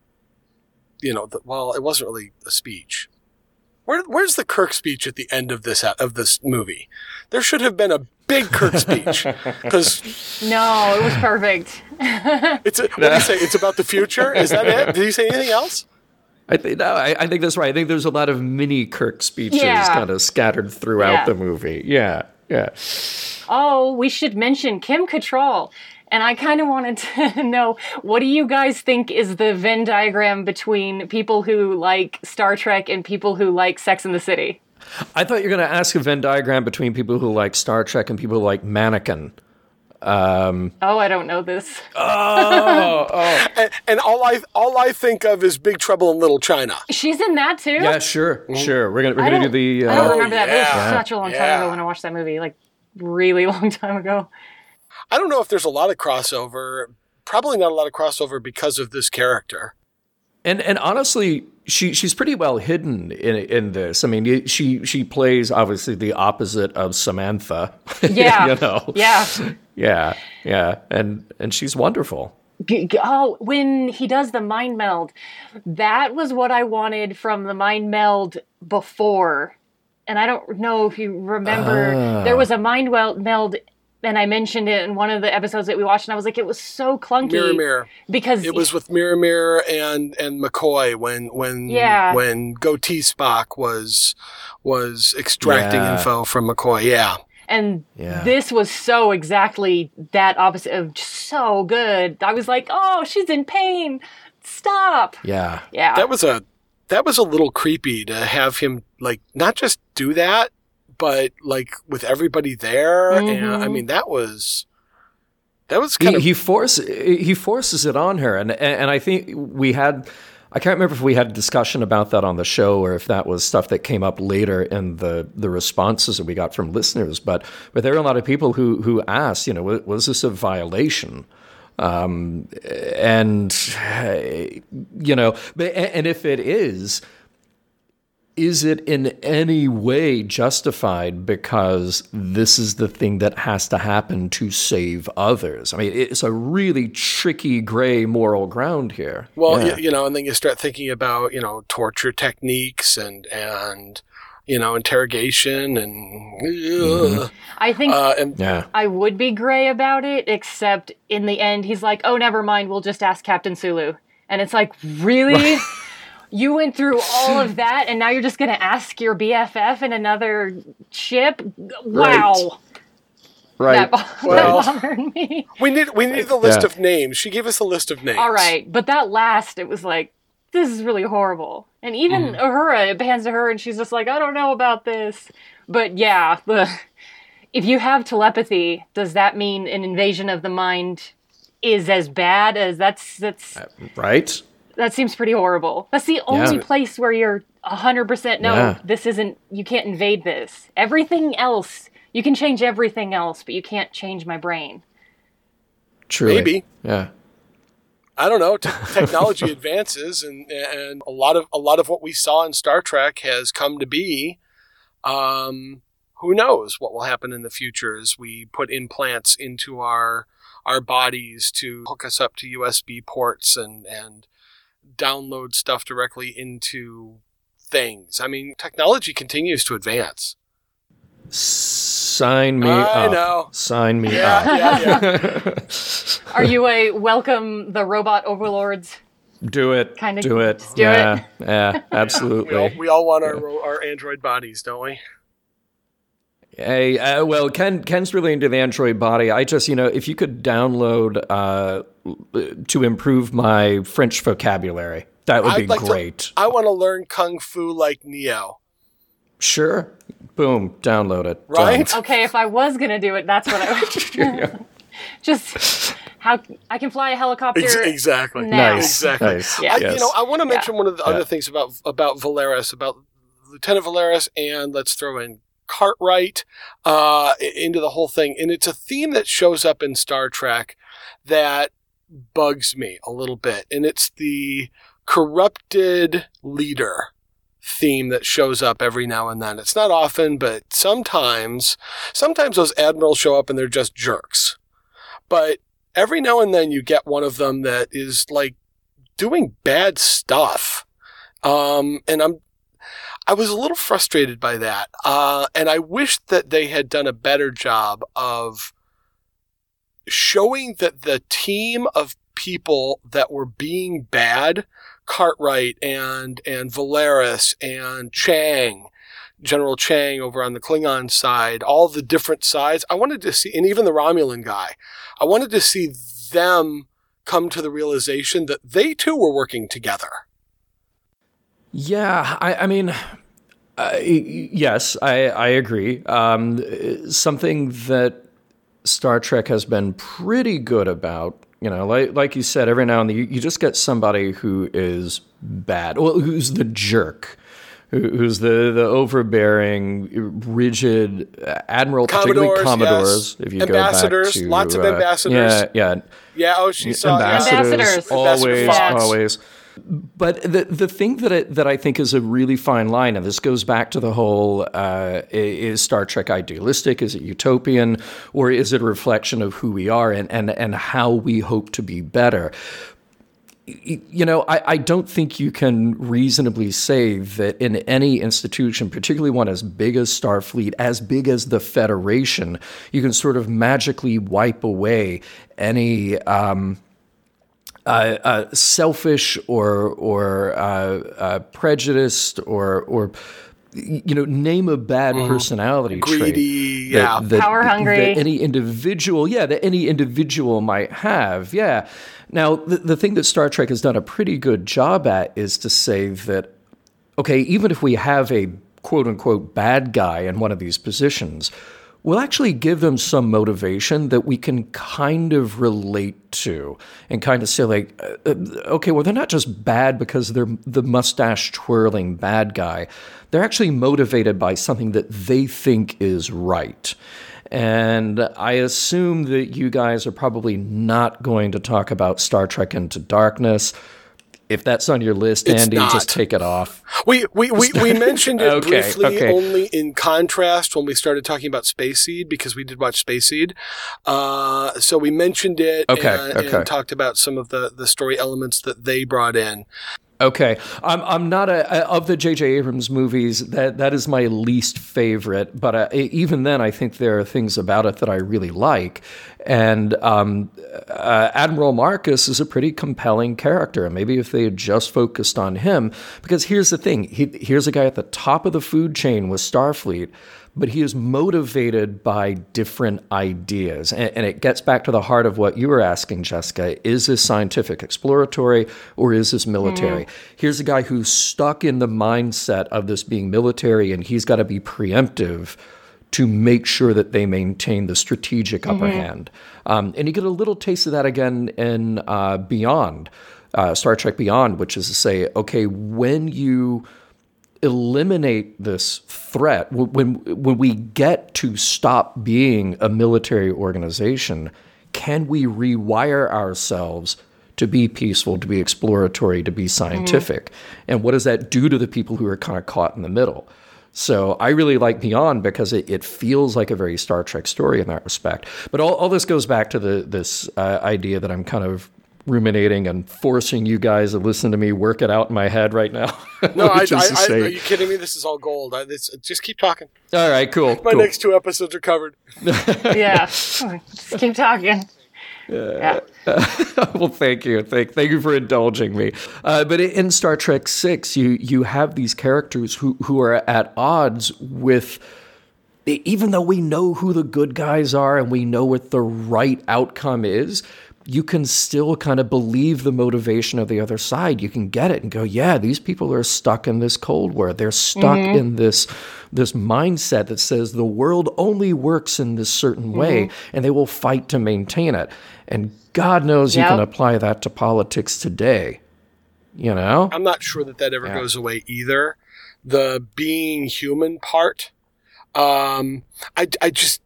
you know, the, well, it wasn't really a speech. Where, where's the Kirk speech at the end of this of this movie? There should have been a big Kirk speech because <laughs> no, it was perfect. <laughs> it's a, what do you say? It's about the future. Is that it? Did he say anything else? I think no, I, I, think that's right. I think there's a lot of mini Kirk speeches Yeah. kind of scattered throughout Yeah. the movie. Yeah, yeah. Oh, we should mention Kim Cattrall. And I kind of wanted to <laughs> know what do you guys think is the Venn diagram between people who like Star Trek and people who like Sex in the City? I thought you were going to ask a Venn diagram between people who like Star Trek and people who like Mannequin. Um, Oh, I don't know this. <laughs> oh, oh, <laughs> And, and all I all I think of is Big Trouble in Little China. She's in that too? yeah, sure, sure. We're gonna we're I gonna do don't, the. I don't Uh, remember that. It was such a long time ago when I watched that movie, like really long time ago. I don't know if there's a lot of crossover. Probably not a lot of crossover because of this character. and and honestly, she she's pretty well hidden in in this. I mean, she she plays obviously the opposite of Samantha. <laughs> Yeah. you know. Yeah. Yeah, yeah, and and she's wonderful. G- g- Oh, when he does the mind meld, that was what I wanted from the mind meld before. And I don't know if you remember, Ah. there was a mind meld, and I mentioned it in one of the episodes that we watched, and I was like, it was so clunky Mirror, mirror. because It was with Mirror, mirror, and and McCoy when when Yeah. when Goatee Spock was was extracting Yeah. info from McCoy. Yeah, and Yeah. this was so exactly that opposite of so good. I was like, oh, she's in pain. Stop. Yeah, Yeah. that was a that was a little creepy to have him like not just do that, but like with everybody there. And I Mhm. mean, that was that was he, kind of he force he forces it on her, and and I think we had. I can't remember if we had a discussion about that on the show or if that was stuff that came up later in the, the responses that we got from listeners. But but there are a lot of people who who asked, you know, was, was this a violation? Um, and you know, but, and if it is, is it in any way justified because this is the thing that has to happen to save others? I mean, it's a really tricky gray moral ground here. well, Yeah. y- you know, and then you start thinking about you know torture techniques and and you know interrogation and ugh. I think uh, and yeah. I would be gray about it, except in the end, he's like, "Oh, never mind. We'll just ask Captain Sulu." And it's like, really? <laughs> <laughs> you went through all of <laughs> that, and now you're just going to ask your BFF in another ship? Wow, Right. that, bo- Well- <laughs> that bothered me. we need we need the list Yeah. of names. She gave us a list of names. All right, but that last, it was like, this is really horrible. And even Mm. Uhura, it pans to her, and she's just like, I don't know about this. But yeah, <laughs> the, if you have telepathy, does that mean an invasion of the mind is as bad as that's that's Right? That seems pretty horrible. That's the only Yeah. place where you're hundred percent no, Yeah. this isn't. You can't invade this. Everything else, you can change everything else, but you can't change my brain. True. Maybe. Yeah. I don't know. Te- <laughs> technology advances, and and a lot of a lot of what we saw in Star Trek has come to be. Um, who knows what will happen in the future as we put implants into our our bodies to hook us up to USB ports and and download stuff directly into things. I mean, technology continues to advance. Sign me I up. know. Sign me Yeah, up. yeah, yeah. <laughs> Are you a welcome the robot overlords Do it. Kinda do it. just do yeah, it. Yeah, <laughs> We all, absolutely. we all want our our android bodies, don't we? Hey, uh, well, Ken Ken's really into the Android body. I just, you know, if you could download uh, to improve my French vocabulary, that would be I'd like to- great. I want to learn kung fu like Neo. Sure. Boom. Download it. Right? Done. Okay, if I was gonna do it, that's what I would. <laughs> do. <laughs> Just how I can fly a helicopter. Ex- exactly. Now. Nice. Exactly. Nice. Yeah. I, Yes. You know, I want to mention one of the Yeah. other things about about Valeris, about Lieutenant Valeris, and let's throw in Cartwright uh, into the whole thing. And it's a theme that shows up in Star Trek that bugs me a little bit, and it's the corrupted leader theme that shows up every now and then. It's not often, but sometimes, sometimes those admirals show up and they're just jerks. But every now and then you get one of them that is like doing bad stuff. Um, and I'm, I was a little frustrated by that. Uh, and I wish that they had done a better job of showing that the team of people that were being bad, Cartwright and, and Valeris and Chang, General Chang over on the Klingon side, all the different sides. I wanted to see, and even the Romulan guy, I wanted to see them come to the realization that they too were working together. Yeah, I, I mean, uh, yes, I, I agree. Um, something that Star Trek has been pretty good about, you know, like like you said, every now and then you, you just get somebody who is bad, well, who's the jerk. Who's the, the overbearing, rigid uh, admiral, particularly Commodores, Commodores? yes. If you Ambassadors, go back to lots of uh, ambassadors. Yeah, yeah, Yeah, oh, she saw ambassadors, Ambassadors. always, Ambassador Fox. always. But the the thing that I, that I think is a really fine line, and this goes back to the whole: uh, is Star Trek idealistic? Is it utopian, or is it a reflection of who we are and and and how we hope to be better? You know, I, I don't think you can reasonably say that in any institution, particularly one as big as Starfleet, as big as the Federation, you can sort of magically wipe away any. Um, uh, uh, selfish or or uh, uh, prejudiced or or you know name a bad personality trait Greedy, that- yeah. that- Power hungry. that any individual yeah that any individual might have yeah now the, the thing that Star Trek has done a pretty good job at is to say that okay even if we have a quote unquote bad guy in one of these positions we'll actually give them some motivation that we can kind of relate to and kind of say like uh, uh, okay well they're not just bad because they're the mustache twirling bad guy they're actually motivated by something that they think is right and I assume that you guys are probably not going to talk about Star Trek Into Darkness. If that's on your list, It's Andy, not. just take it off. We, we, we, <laughs> we mentioned it Okay, briefly okay. only in contrast when we started talking about Space Seed because we did watch Space Seed. Uh, so we mentioned it Okay, and, okay. and talked about some of the, the story elements that they brought in. Okay, I'm I'm not a, of the J.J. Abrams movies. That that is my least favorite. But uh, even then, I think there are things about it that I really like. And um, uh, Admiral Marcus is a pretty compelling character. Maybe if they had just focused on him, because here's the thing: he, here's a guy at the top of the food chain with Starfleet. But he is motivated by different ideas. And, and it gets back to the heart of what you were asking, Jessica. Is this scientific exploratory or is this military? Here's a guy who's stuck in the mindset of this being military and he's got to be preemptive to make sure that they maintain the strategic upper hand. Um, and you get a little taste of that again in uh, Beyond, uh, Star Trek Beyond, which is to say, okay, when you eliminate this threat when when we get to stop being a military organization can we rewire ourselves to be peaceful to be exploratory to be scientific? And what does that do to the people who are kind of caught in the middle so I really like Beyond because it, it feels like a very Star Trek story in that respect. But all, all this goes back to the this uh, idea that I'm kind of ruminating and forcing you guys to listen to me work it out in my head right now. No, <laughs> I, I, I, are you kidding me? This is all gold. I, this, just keep talking. all right, cool. My cool. next two episodes are covered. <laughs> yeah. Just keep talking. Yeah. <laughs> well, thank you, thank thank you for indulging me. Uh, but in Star Trek Six, you you have these characters who who are at odds with. Even though we know who the good guys are and we know what the right outcome is, you can still kind of believe the motivation of the other side. You can get it and go, yeah, these people are stuck in this Cold War. They're stuck mm-hmm. in this this mindset that says the world only works in this certain way, mm-hmm. and they will fight to maintain it. And God knows yep. you can apply that to politics today. You know, I'm not sure that that ever yeah. goes away either. The being human part. Um, I, I just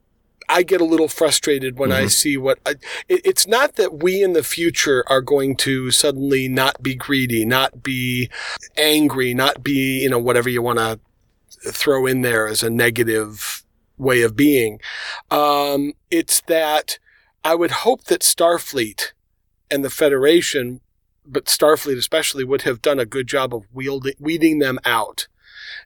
I get a little frustrated when mm-hmm. I see what I, it, it's not that we in the future are going to suddenly not be greedy, not be angry, not be, you know, whatever you want to throw in there as a negative way of being. Um, it's that I would hope that Starfleet and the Federation, but Starfleet especially, would have done a good job of wielding, weeding them out.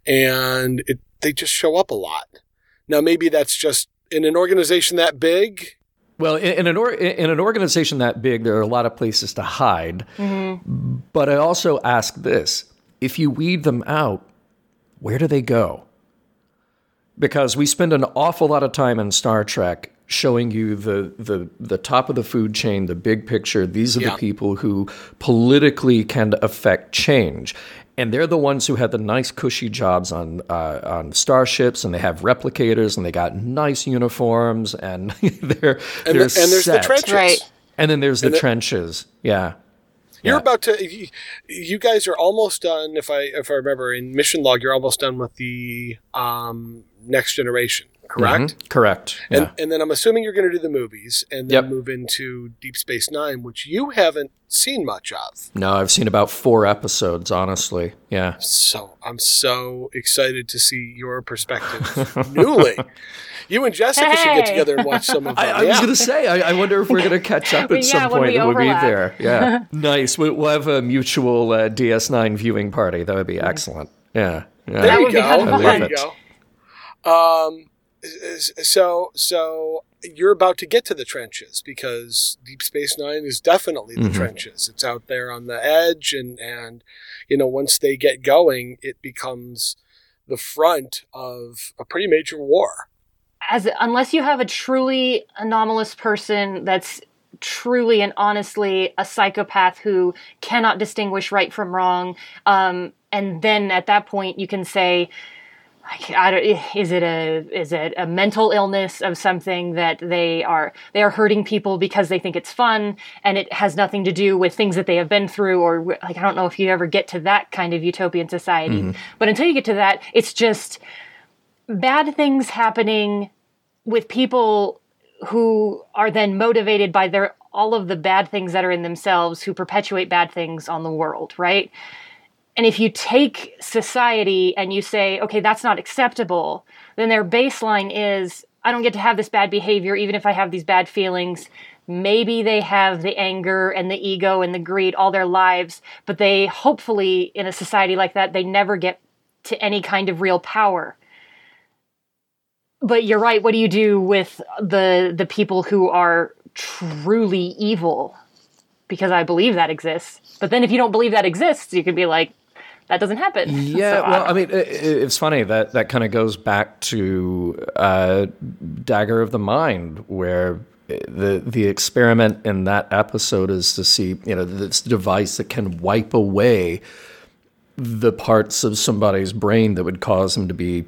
And it, they just show up a lot. Now, maybe that's just in an organization that big? Well, in an or, in an organization that big, there are a lot of places to hide. Mm-hmm. But I also ask this: if you weed them out, where do they go? Because we spend an awful lot of time in Star Trek showing you the the the top of the food chain, the big picture. These are yeah. the people who politically can affect change and they're the ones who had the nice cushy jobs on uh, on starships, and they have replicators, and they got nice uniforms, and <laughs> they're and, they're the, and there's the trenches, right? And then there's the, the trenches, yeah. You're yeah. about to. You guys are almost done. If I if I remember in mission log, you're almost done with the um, next generation correct? Mm-hmm. Correct. Yeah. And, and then I'm assuming you're going to do the movies and then yep. move into Deep Space Nine, which you haven't seen much of. No, I've seen about four episodes, honestly. Yeah. So I'm so excited to see your perspective newly. <laughs> You and Jessica hey. should get together and watch some of <laughs> them. I, I yeah. was going to say, I, I, wonder if we're going to catch up <laughs> at yeah, some point. We we'll be there. Yeah. nice. We, will have a mutual uh, DS9 viewing party. That would be excellent. Yeah. yeah. There you go. There you go. Um, so so you're about to get to the trenches because Deep Space Nine is definitely the mm-hmm. trenches. It's out there on the edge, and and you know once they get going, it becomes the front of a pretty major war. As unless you have a truly anomalous person that's truly and honestly a psychopath who cannot distinguish right from wrong, um, and then at that point you can say I don't, is it a is it a mental illness of something that they are they are hurting people because they think it's fun and it has nothing to do with things that they have been through or like I don't know if you ever get to that kind of utopian society mm-hmm. but until you get to that it's just bad things happening with people who are then motivated by their all of the bad things that are in themselves who perpetuate bad things on the world right and if you take society and you say, okay, that's not acceptable, then their baseline is, I don't get to have this bad behavior even if I have these bad feelings. Maybe they have the anger and the ego and the greed all their lives, but they hopefully, in a society like that, they never get to any kind of real power. But you're right. What do you do with the the people who are truly evil? Because I believe that exists. But then if you don't believe that exists, you could be like, that doesn't happen. <laughs> Yeah, so, well, I mean, it, it's funny that that kind of goes back to uh, Dagger of the Mind, where the the experiment in that episode is to see, you know, this device that can wipe away the parts of somebody's brain that would cause them to be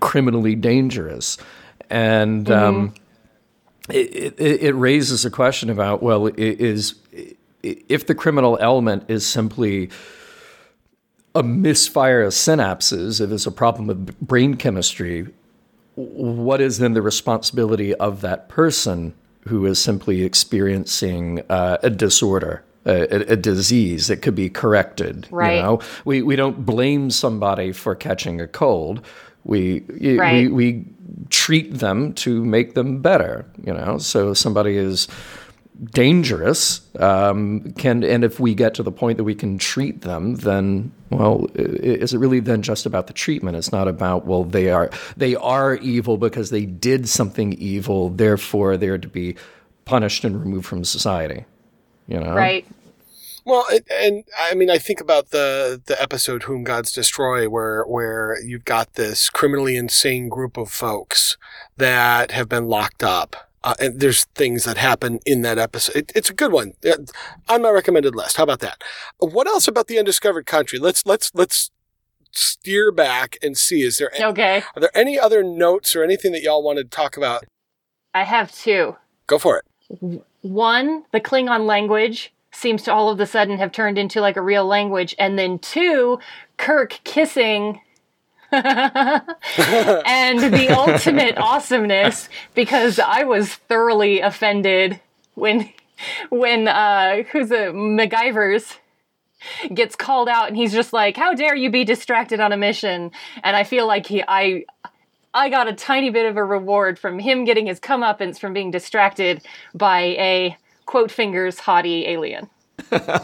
criminally dangerous, and. Mm-hmm. Um, it, it, it, raises a question about well, is if the criminal element is simply a misfire of synapses, if it's a problem with brain chemistry, what is then the responsibility of that person who is simply experiencing uh, a disorder? A, a, disease that could be corrected. Right. You know, we we don't blame somebody for catching a cold. We right. we we treat them to make them better. You know, so somebody is dangerous um, can and if we get to the point that we can treat them then well is it really then just about the treatment it's not about well they are they are evil because they did something evil therefore they're to be punished and removed from society. You know, Right. Well, and, and I mean, I think about the the episode "Whom Gods Destroy," where where you've got this criminally insane group of folks that have been locked up. Uh, and there's things that happen in that episode. It, it's a good one Uh, on my recommended list. How about that? What else about the undiscovered country? Let's let's let's steer back and see. Is there Okay. are there any other notes or anything that y'all wanted to talk about? I have two. Go for it. One, the Klingon language seems to all of a sudden have turned into like a real language. And then two, Kirk kissing. <laughs> and the ultimate <laughs> awesomeness because I was thoroughly offended when when uh who's a MacGyver's gets called out and he's just like, How dare you be distracted on a mission? And I feel like he I I got a tiny bit of a reward from him getting his comeuppance from being distracted by a quote fingers haughty alien.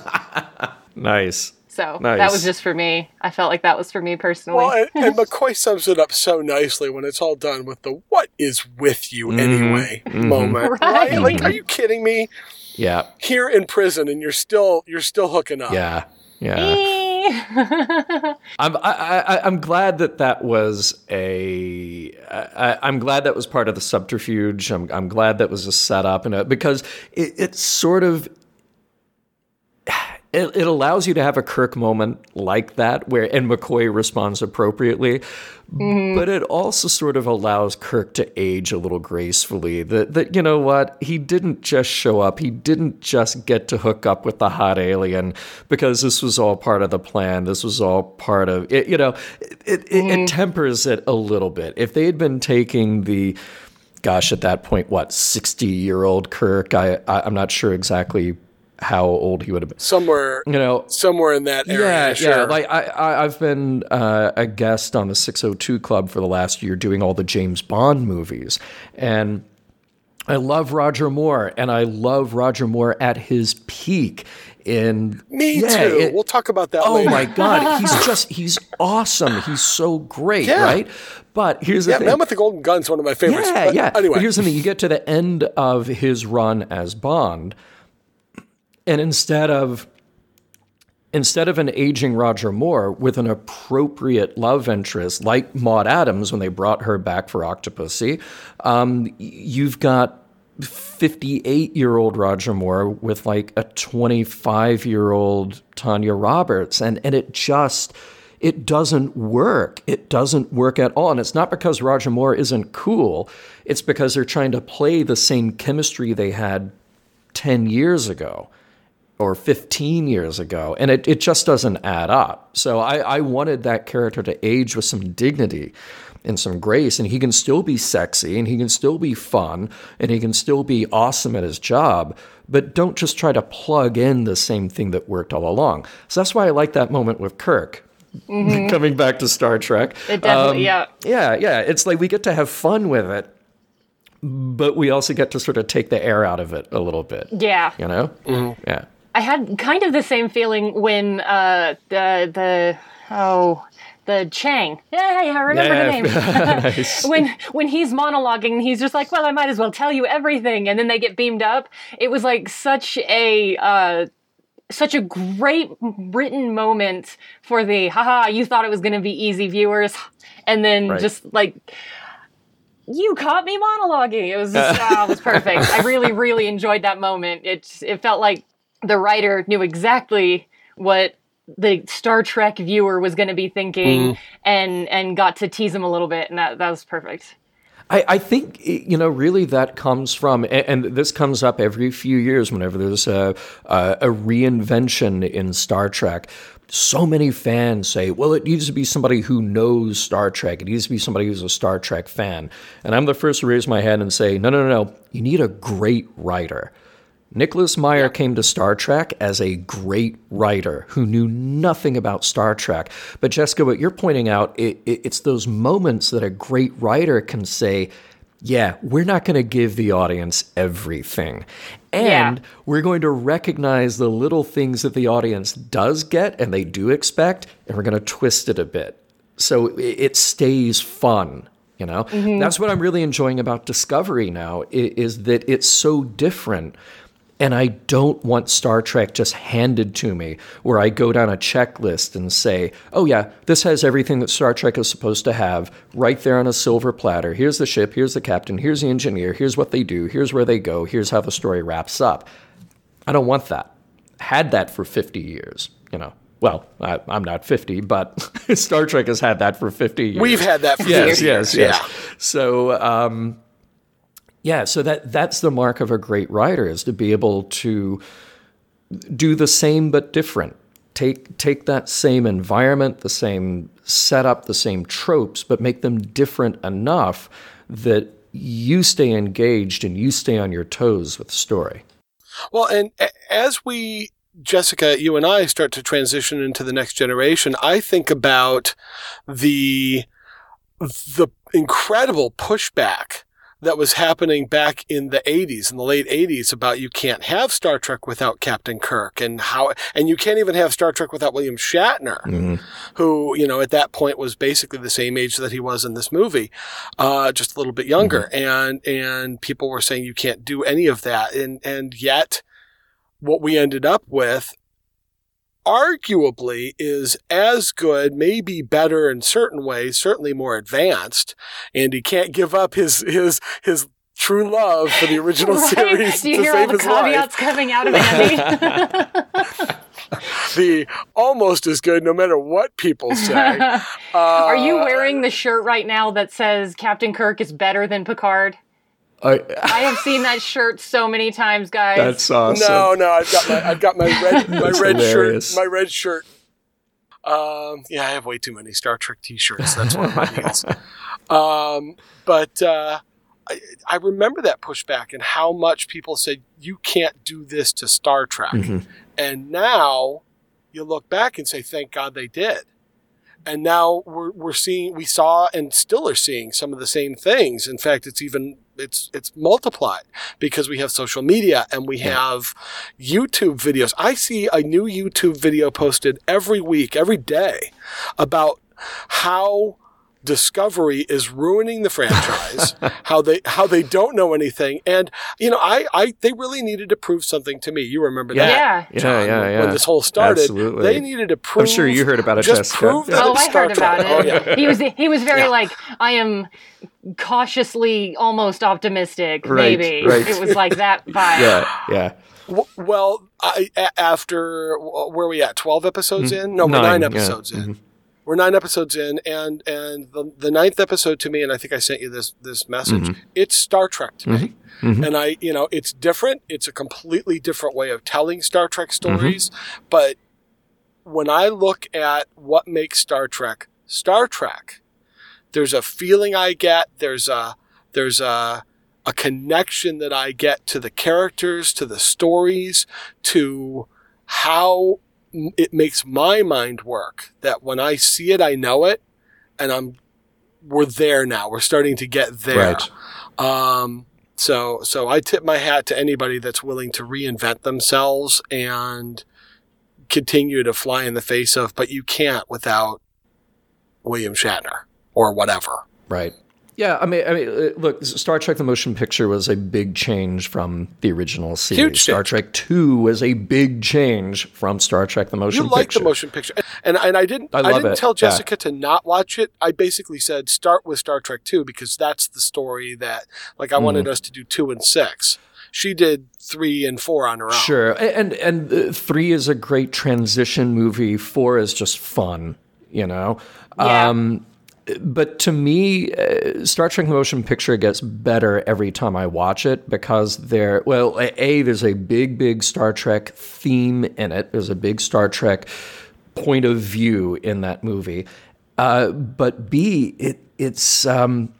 <laughs> nice. So Nice. that was just for me. I felt like that was for me personally. Well, and, and <laughs> McCoy sums it up so nicely when it's all done with the "What is with you mm-hmm. anyway?" Mm-hmm. moment. Right. Right? Like, are you mm-hmm. kidding me? Yeah, Here in prison, and you're still you're still hooking up. yeah, yeah. <laughs> I'm I, I, I'm glad that that was a I, I'm glad that was part of the subterfuge. I'm I'm glad that was a setup and a, because it, it's sort of it, it allows you to have a Kirk moment like that where and McCoy responds appropriately, mm-hmm. but it also sort of allows Kirk to age a little gracefully. That that you know what he didn't just show up, he didn't just get to hook up with the hot alien because this was all part of the plan. This was all part of it. You know, it it, it mm-hmm. tempers it a little bit. If they had been taking the gosh, at that point, what, 60 year old Kirk? I, I, I'm not sure exactly how old he would have been. Somewhere, You know, somewhere in that area. yeah, sure. yeah. Like I, I, I've been uh, a guest on the 602 Club for the last year, doing all the James Bond movies, and I love Roger Moore, and I love Roger Moore at his peak. In Me yeah, too. it- we'll talk about that Oh later. my God, <laughs> he's just he's awesome. He's so great, Yeah. right? But here's the Yeah, thing. Man with the Golden Gun's one of my favorites. Yeah, but yeah. Anyway, But here's the thing: you get to the end of his run as Bond, and instead of instead of an aging Roger Moore with an appropriate love interest like Maud Adams when they brought her back for Octopussy, um, you've got 58 year old Roger Moore with like a 25 year old Tanya Roberts. And, and it just, it doesn't work. It doesn't work at all. And it's not because Roger Moore isn't cool, it's because they're trying to play the same chemistry they had 10 years ago or 15 years ago, and it, it just doesn't add up. So I, I wanted that character to age with some dignity and some grace, and he can still be sexy, and he can still be fun, and he can still be awesome at his job, but don't just try to plug in the same thing that worked all along. So that's why I like that moment with Kirk. <laughs> Coming back to Star Trek. It definitely, Um, yeah. Yeah, yeah. It's like we get to have fun with it, but we also get to sort of take the air out of it a little bit. Yeah. You know? Yeah. I had kind of the same feeling when uh, the the oh the Chang. Yeah, yeah, I remember Yeah. the name. <laughs> <laughs> nice. when when he's monologuing, he's just like, "Well, I might as well tell you everything," and then they get beamed up. It was like such a. Uh, such a great written moment for the haha you thought it was going to be easy viewers and then Right. just like you caught me monologuing it was just <laughs> ah, it was perfect i really really enjoyed that moment it it felt like the writer knew exactly what the Star Trek viewer was going to be thinking mm-hmm. and and got to tease him a little bit and that that was perfect. I, I think you know really that comes from, and, and this comes up every few years whenever there's a, a a reinvention in Star Trek. So many fans say, "Well, it needs to be somebody who knows Star Trek. It needs to be somebody who's a Star Trek fan." And I'm the first to raise my hand and say, "No, no, no, no. You need a great writer." Nicholas Meyer came to Star Trek as a great writer who knew nothing about Star Trek. But Jessica, what you're pointing out, it, it, it's those moments that a great writer can say, yeah, we're not going to give the audience everything. And Yeah. we're going to recognize the little things that the audience does get and they do expect, and we're going to twist it a bit. So it, it stays fun You know, mm-hmm. that's what I'm really enjoying about Discovery now i- is, that it's so different. And I don't want Star Trek just handed to me where I go down a checklist and say, oh, yeah, this has everything that Star Trek is supposed to have right there on a silver platter. Here's the ship, here's the captain, here's the engineer, here's what they do, here's where they go, here's how the story wraps up. I don't want that. Had that for 50 years, you know. Well, I, I'm not 50, but <laughs> Star Trek has had that for 50 years. We've had that for yes, 50 yes, years. yes. Yeah. So, um, yeah, so that that's the mark of a great writer is to be able to do the same but different. Take take that same environment, the same setup, the same tropes, but make them different enough that you stay engaged and you stay on your toes with the story. Well, and as we, Jessica, you and I start to transition into the next generation, I think about the the incredible pushback that was happening back in the 80s in the late 80s about you can't have Star Trek without Captain Kirk and how and you can't even have Star Trek without William Shatner who you know at that point was basically the same age that he was in this movie uh, just a little bit younger. And and people were saying you can't do any of that. And and yet what we ended up with arguably is as good, maybe better in certain ways, certainly more advanced. And he can't give up his his his true love for the original <laughs> Right? series Do you to hear all save the his life. caveats coming out of Andy? <laughs> The almost as good, no matter what people say. Uh, <laughs> Are you wearing the shirt right now that says Captain Kirk is better than Picard? I, I have seen that shirt so many times, guys. that's awesome. No, no, I've got my I've got my red <laughs> my red hilarious. shirt my red shirt. Um, yeah, I have way too many Star Trek T-shirts. That's one of my deals. <laughs> Um, but uh, I, I remember that pushback and how much people said you can't do this to Star Trek, Mhm. and now you look back and say, thank God they did. And now we're, we're seeing, we saw and still are seeing some of the same things. In fact, it's even, it's, it's multiplied because we have social media and we have YouTube videos. I see a new YouTube video posted every week, every day about how Discovery is ruining the franchise, <laughs> how they how they don't know anything, and you know, I, I they really needed to prove something to me. You remember that? Yeah. Yeah, John, yeah, yeah. When this whole started, Absolutely. they needed to prove. I'm sure you heard about it, Just Jessica. prove that Oh, I Star heard Trek. about Oh, it. yeah. He was he was very Yeah. like I am cautiously almost optimistic. Right, maybe right. it was like that <laughs> vibe. Yeah, yeah. Well, I, a- after where are we at? Twelve episodes in? No, we're Nine, nine, yeah. episodes in. Mhm. We're nine episodes in, and and the, the ninth episode to me, and I think I sent you this this message. Mhm. It's Star Trek to me, Mhm. and I, you know, it's different. It's a completely different way of telling Star Trek Mm-hmm. stories. But when I look at what makes Star Trek Star Trek, there's a feeling I get. There's a there's a a connection that I get to the characters, to the stories, to how it makes my mind work. That when I see it, I know it, and I'm we're there now. We're starting to get there. Right. Um, so so I tip my hat to anybody that's willing to reinvent themselves and continue to fly in the face of, but you can't without William Shatner or whatever. Right. Yeah, I mean, I mean, uh, look, Star Trek: The Motion Picture was a big change from the original series. Huge Star. Trek Two was a big change from Star Trek: The Motion Picture. You like the motion picture, and and I didn't I I, didn't it, tell yeah. Jessica to not watch it. I basically said start with Star Trek two because that's the story that like I Mm-hmm. wanted us to do two and six. She did three and four on her own. Sure, A- and and uh, three is a great transition movie. Four is just fun, you know. Yeah. Um, but to me, uh, Star Trek: The Motion Picture gets better every time I watch it because there, well, a, a there's a big, big Star Trek theme in it. There's a big Star Trek point of view in that movie. Uh, but B, it it's um,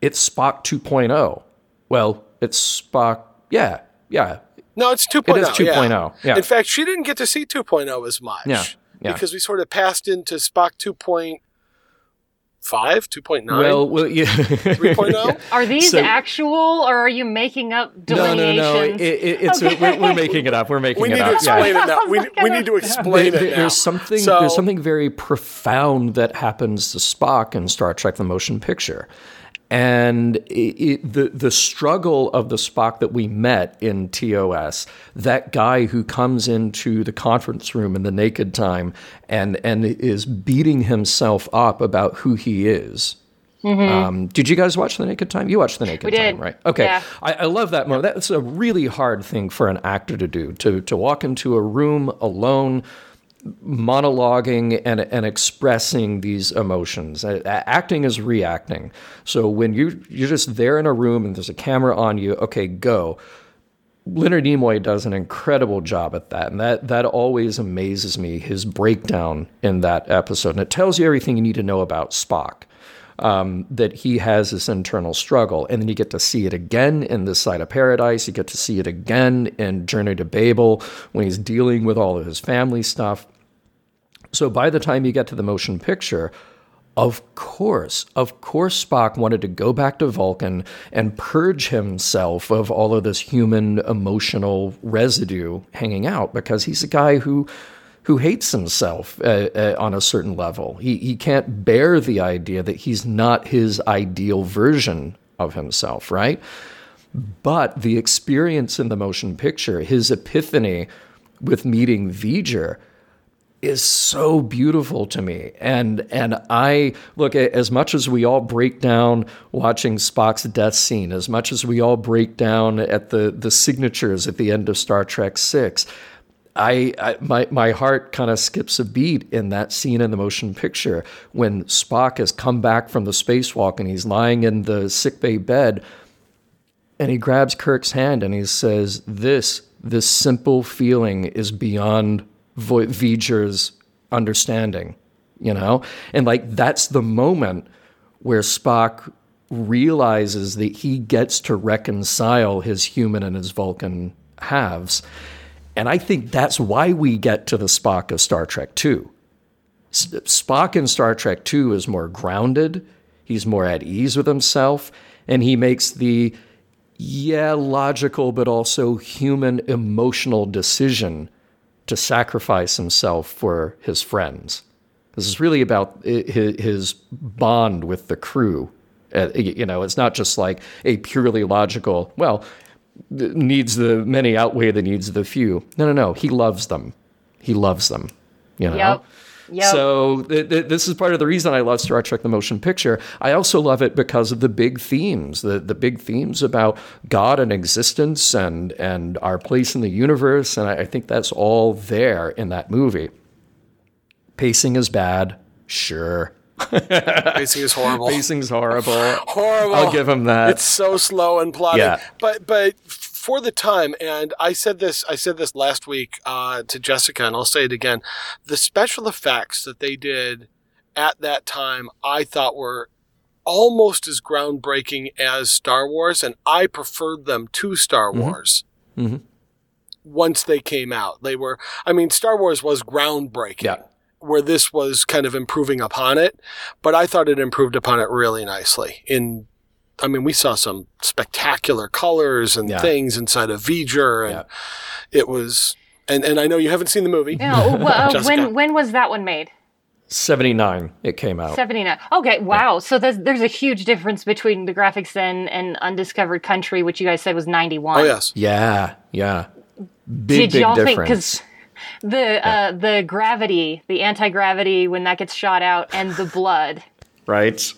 it's Spock 2.0. Well, it's Spock. Yeah, yeah. No, it's 2.0. It is 2.0, yeah. In fact, she didn't get to see 2.0 as much. Yeah, yeah. Because we sort of passed into Spock 2.3 2.5, 2.9, Well, well, yeah. 3.0. <laughs> Are these So- actual, or are you making up no, no, no. It, it, it's we're, we're making it up. We're making We it need up. to explain yeah. it now. <laughs> We, we need to explain There- it now. There's something. So- there's something very profound that happens to Spock in Star Trek: The Motion Picture, and it, it, the the struggle of the Spock that we met in TOS, that guy who comes into the conference room in the naked time and and is beating himself up about who he is. Um, did you guys watch The Naked Time? You watched The Naked We Time, did. right? Okay. Yeah. I, I love that moment. That's a really hard thing for an actor to do to to walk into a room alone, monologuing and and expressing these emotions. Acting is reacting. So when you you're just there in a room and there's a camera on you, okay, go. Leonard Nimoy does an incredible job at that, and that that always amazes me. His breakdown in that episode, and it tells you everything you need to know about Spock. Um, that he has this internal struggle, and then you get to see it again in this side of paradise. You get to see it again in Journey to Babel when he's dealing with all of his family stuff. So by the time you get to the motion picture, of course, of course, Spock wanted to go back to Vulcan and purge himself of all of this human emotional residue hanging out because he's a guy who who hates himself uh, uh, on a certain level. He he can't bear the idea that he's not his ideal version of himself, right? But the experience in the motion picture, his epiphany with meeting V'ger, is so beautiful to me. And and I look as much as we all break down watching Spock's death scene, as much as we all break down at the the signatures at the end of Star Trek Six. I, I my my heart kind of skips a beat in that scene in the motion picture when Spock has come back from the spacewalk and he's lying in the sickbay bed and he grabs Kirk's hand and he says, "This, this simple feeling is beyond Vo- V'ger's understanding," you know, and like that's the moment where Spock realizes that he gets to reconcile his human and his Vulcan halves, and I think that's why we get to the Spock of Star Trek Two. Spock in Star Trek Two is more grounded. He's more at ease with himself, and he makes the yeah, logical, but also human emotional decision to sacrifice himself for his friends. This is really about his bond with the crew. Uh, You know, it's not just like a purely logical, well, the needs the many outweigh the needs of the few. No, no, no. He loves them. He loves them. You know? Yep. Yep. So th- th- this is part of the reason I love Star Trek: The Motion Picture. I also love it because of the big themes, the the big themes about God and existence and and our place in the universe, and I, I think that's all there in that movie. Pacing is bad, sure. <laughs> Pacing is horrible. Pacing's horrible. horrible. I'll give him that. It's so slow and plodding. Yeah. But but for the time, and I said this I said this last week uh, to Jessica, and I'll say it again. The special effects that they did at that time, I thought were almost as groundbreaking as Star Wars, and I preferred them to Star Wars. Mhm. Once they came out, they were. I mean, Star Wars was groundbreaking yeah. Where this was kind of improving upon it, but I thought it improved upon it really nicely. In, I mean, we saw some spectacular colors and Yeah. things inside of V'ger, and Yeah. it was. And and I know you haven't seen the movie. No, well, <laughs> uh, Jessica. when when was that one made? 79 it came out. 79. Okay, wow. So there's, there's a huge difference between the graphics then and Undiscovered Country, which you guys said was 91. Oh yes, Yeah, yeah. Big, Did big y'all think difference. because the uh, the gravity, the anti gravity when that gets shot out, and the blood. <sighs> right?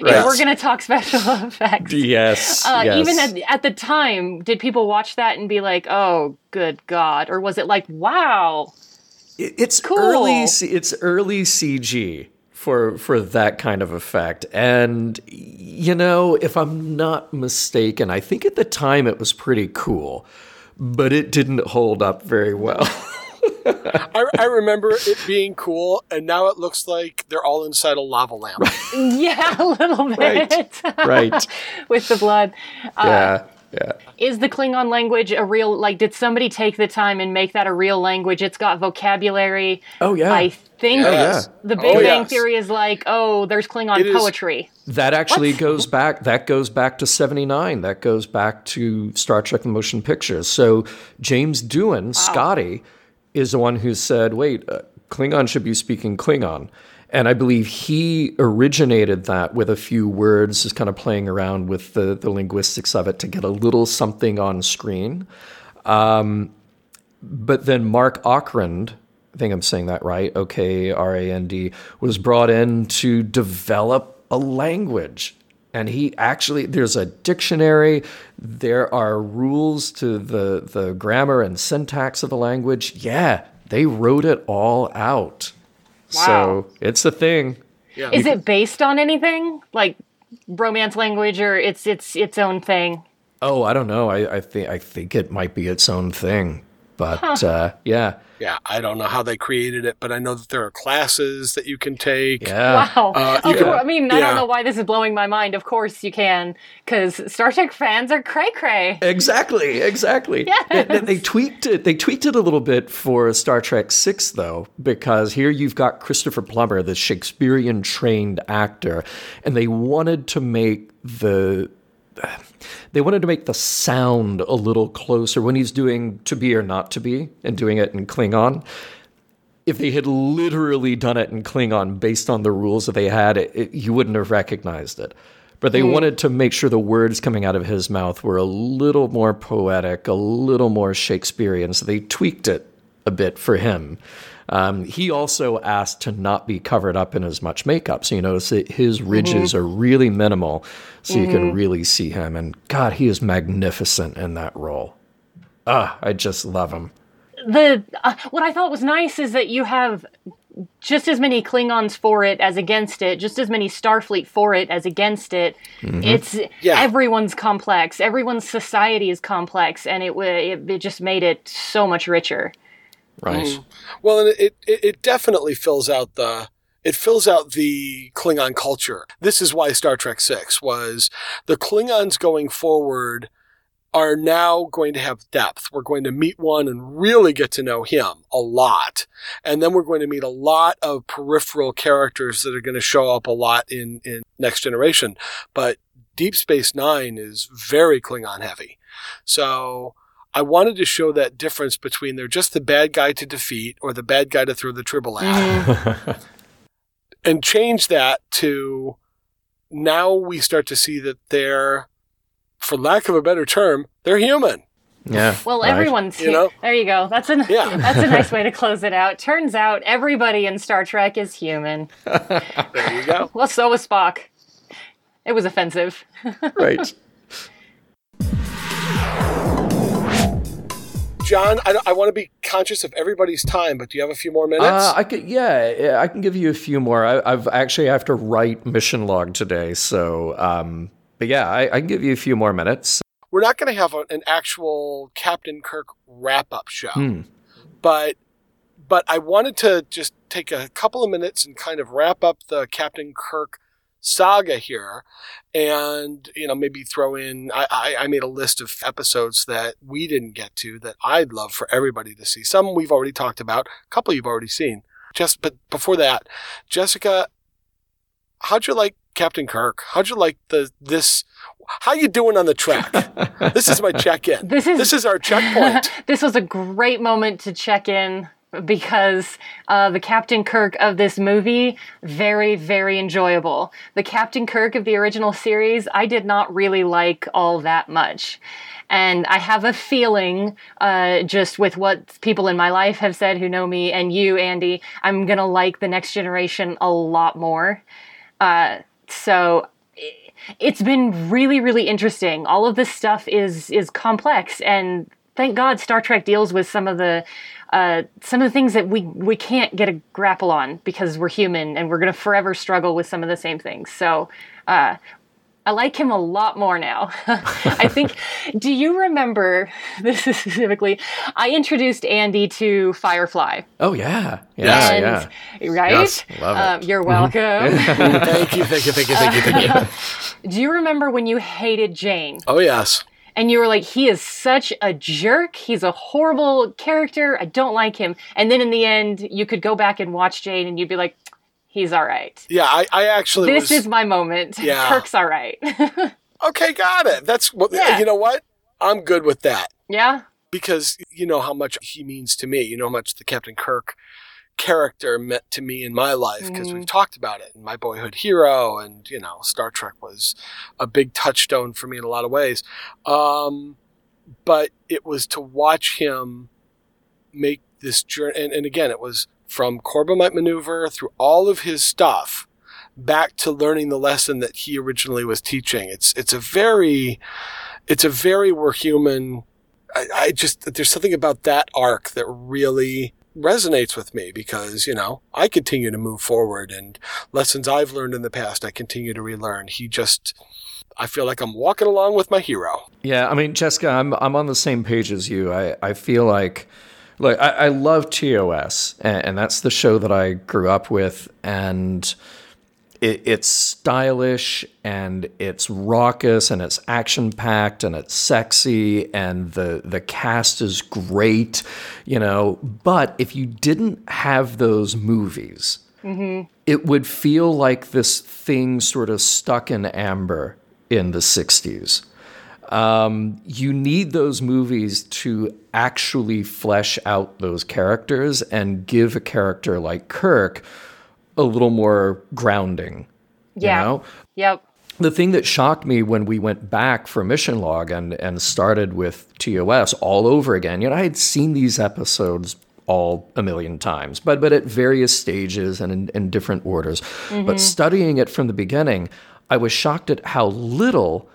Right. we're gonna talk special <laughs> effects, yes, uh, yes. even at, at the time, did people watch that and be like, "Oh, good God," or was it like, "Wow"? It- it's Cool. early it's early CG for for that kind of effect. And you know, if I'm not mistaken, I think at the time it was pretty cool, but it didn't hold up very well. <laughs> I, I remember it being cool, and now it looks like they're all inside a lava lamp. <laughs> Yeah, a little bit Right. right. <laughs> with the blood. Uh, Yeah. yeah. Is the Klingon language a real like did somebody take the time and make that a real language? It's got vocabulary. Oh yeah. I think Yes. the Big Oh, Bang yes. Theory is like, oh, there's Klingon It is- poetry. That actually What? goes back. That goes back to '79. That goes back to Star Trek: The Motion Pictures. So James Doohan, Scotty, is the one who said, "Wait, uh, Klingon should be speaking Klingon," and I believe he originated that with a few words, just kind of playing around with the the linguistics of it to get a little something on screen. Um, but then Marc Okrand, I think I'm saying that right, O K R A N D, was brought in to develop a language. And he actually, there's a dictionary, there are rules to the, the grammar and syntax of the language. Yeah, they wrote it all out. Wow. So it's a thing. Yeah. Is it based on anything? Like romance language or it's it's its own thing? Oh, I don't know. I, I think I think it might be its own thing. But uh, yeah, Yeah, I don't know how they created it, but I know that there are classes that you can take. yeah. Wow. Uh, Of you can- I mean, I don't know why this is blowing my mind. Of course you can, because Star Trek fans are cray cray. Exactly, exactly. <laughs> Yes. They, they- they tweaked it. They tweaked it a little bit for Star Trek Six, though, because here you've got Christopher Plummer, the Shakespearean trained actor, and they wanted to make the they wanted to make the sound a little closer when he's doing "To Be or Not to Be" and doing it in Klingon. If they had literally done it in Klingon based on the rules that they had, it, it- you wouldn't have recognized it. But they mm. wanted to make sure the words coming out of his mouth were a little more poetic, a little more Shakespearean. So they tweaked it a bit for him. Um, he also asked to not be covered up in as much makeup. So you notice that his ridges are really minimal, so you can really see him. And God, he is magnificent in that role. Ah, I just love him. The uh, what I thought was nice is that you have just as many Klingons for it as against it, just as many Starfleet for it as against it. It's Yeah. everyone's complex. Everyone's society is complex, and it, it it just made it so much richer. Right. Mm. Well, and it, it it definitely fills out the it fills out the Klingon culture. This is why Star Trek Six was the Klingons going forward are now going to have depth. We're going to meet one and really get to know him a lot. And then we're going to meet a lot of peripheral characters that are going to show up a lot in, in Next Generation. But Deep Space Nine is very Klingon heavy. So I wanted to show that difference between they're just the bad guy to defeat or the bad guy to throw the tribble at mm-hmm. <laughs> and change that to now we start to see that they're, for lack of a better term, they're human. Yeah. Well, right. everyone's You know? there. You go. That's a Yeah. <laughs> that's a nice way to <laughs> close it out. Turns out everybody in Star Trek is human. There you go. Well, so was Spock. It was offensive. right. John, I, I want to be conscious of everybody's time, but do you have a few more minutes? Uh, I could, yeah, I can give you a few more. I, I've actually have to write mission log today, so um, but yeah, I, I can give you a few more minutes. We're not going to have a, an actual Captain Kirk wrap up show, Hmm. but but I wanted to just take a couple of minutes and kind of wrap up the Captain Kirk saga here and you know maybe throw in I, I, I made a list of episodes that we didn't get to that i'd love for everybody to see. Some we've already talked about a couple you've already seen. Just but before that jessica how'd you like captain kirk? How'd you like the this how you doing on the track? This is my <laughs> check-in. This is- this is our checkpoint. <laughs> This was a great moment to check in because uh, the Captain Kirk of this movie, very, very enjoyable. The Captain Kirk of the original series, I did not really like all that much. And I have a feeling, uh, just with what people in my life have said who know me, and you, Andy, I'm gonna like the next generation a lot more. Uh, so it's been really really interesting all of this stuff is is complex and thank god star trek deals with some of the uh, some of the things that we we can't get a grapple on because we're human and we're going to forever struggle with some of the same things so uh, I like him a lot more now. <laughs> I think. <laughs> Do you remember <laughs> this is specifically? I introduced Andy to Firefly. Oh yeah, yeah, and, yeah. Right? Yes, love it. Um, you're welcome. thank you thank you thank you thank you thank you do you remember when you hated Jayne? oh yes and you were like, he is such a jerk. He's a horrible character. I don't like him. And then in the end, you could go back and watch Jayne, and you'd be like, he's all right. Yeah, I, I actually This was, is my moment. <laughs> Yeah. Kirk's all right. <laughs> okay. Got it. That's what Yeah. you know. What I'm good with that yeah. because you know how much he means to me. You know how much the Captain Kirk character meant to me in my life because Mhm. we've talked about it. In my boyhood hero, and you know, Star Trek was a big touchstone for me in a lot of ways. Um, but it was to watch him make this journey, and, and again, it was from Corbomite maneuver through all of his stuff back to learning the lesson that he originally was teaching. It's it's a very it's a very we're human. I, I just there's something about that arc that really resonates with me because you know I continue to move forward and lessons I've learned in the past I continue to relearn. He just I feel like I'm walking along with my hero. Yeah, I mean, Jessica, I'm I'm on the same page as you. I, I feel like, look, I, I love TOS, and, and that's the show that I grew up with, and it, it's stylish and it's raucous and it's action packed and it's sexy and the the cast is great, you know. But if you didn't have those movies, it would feel like this thing sort of stuck in amber in the 60s. Um, you need those movies to actually flesh out those characters and give a character like Kirk a little more grounding. Yeah. You know? Yep. the thing that shocked me when we went back for mission log and and started with TOS all over again, you know, I had seen these episodes all a million times, but but at various stages and in, in different orders. But mm-hmm. studying it from the beginning, I was shocked at how little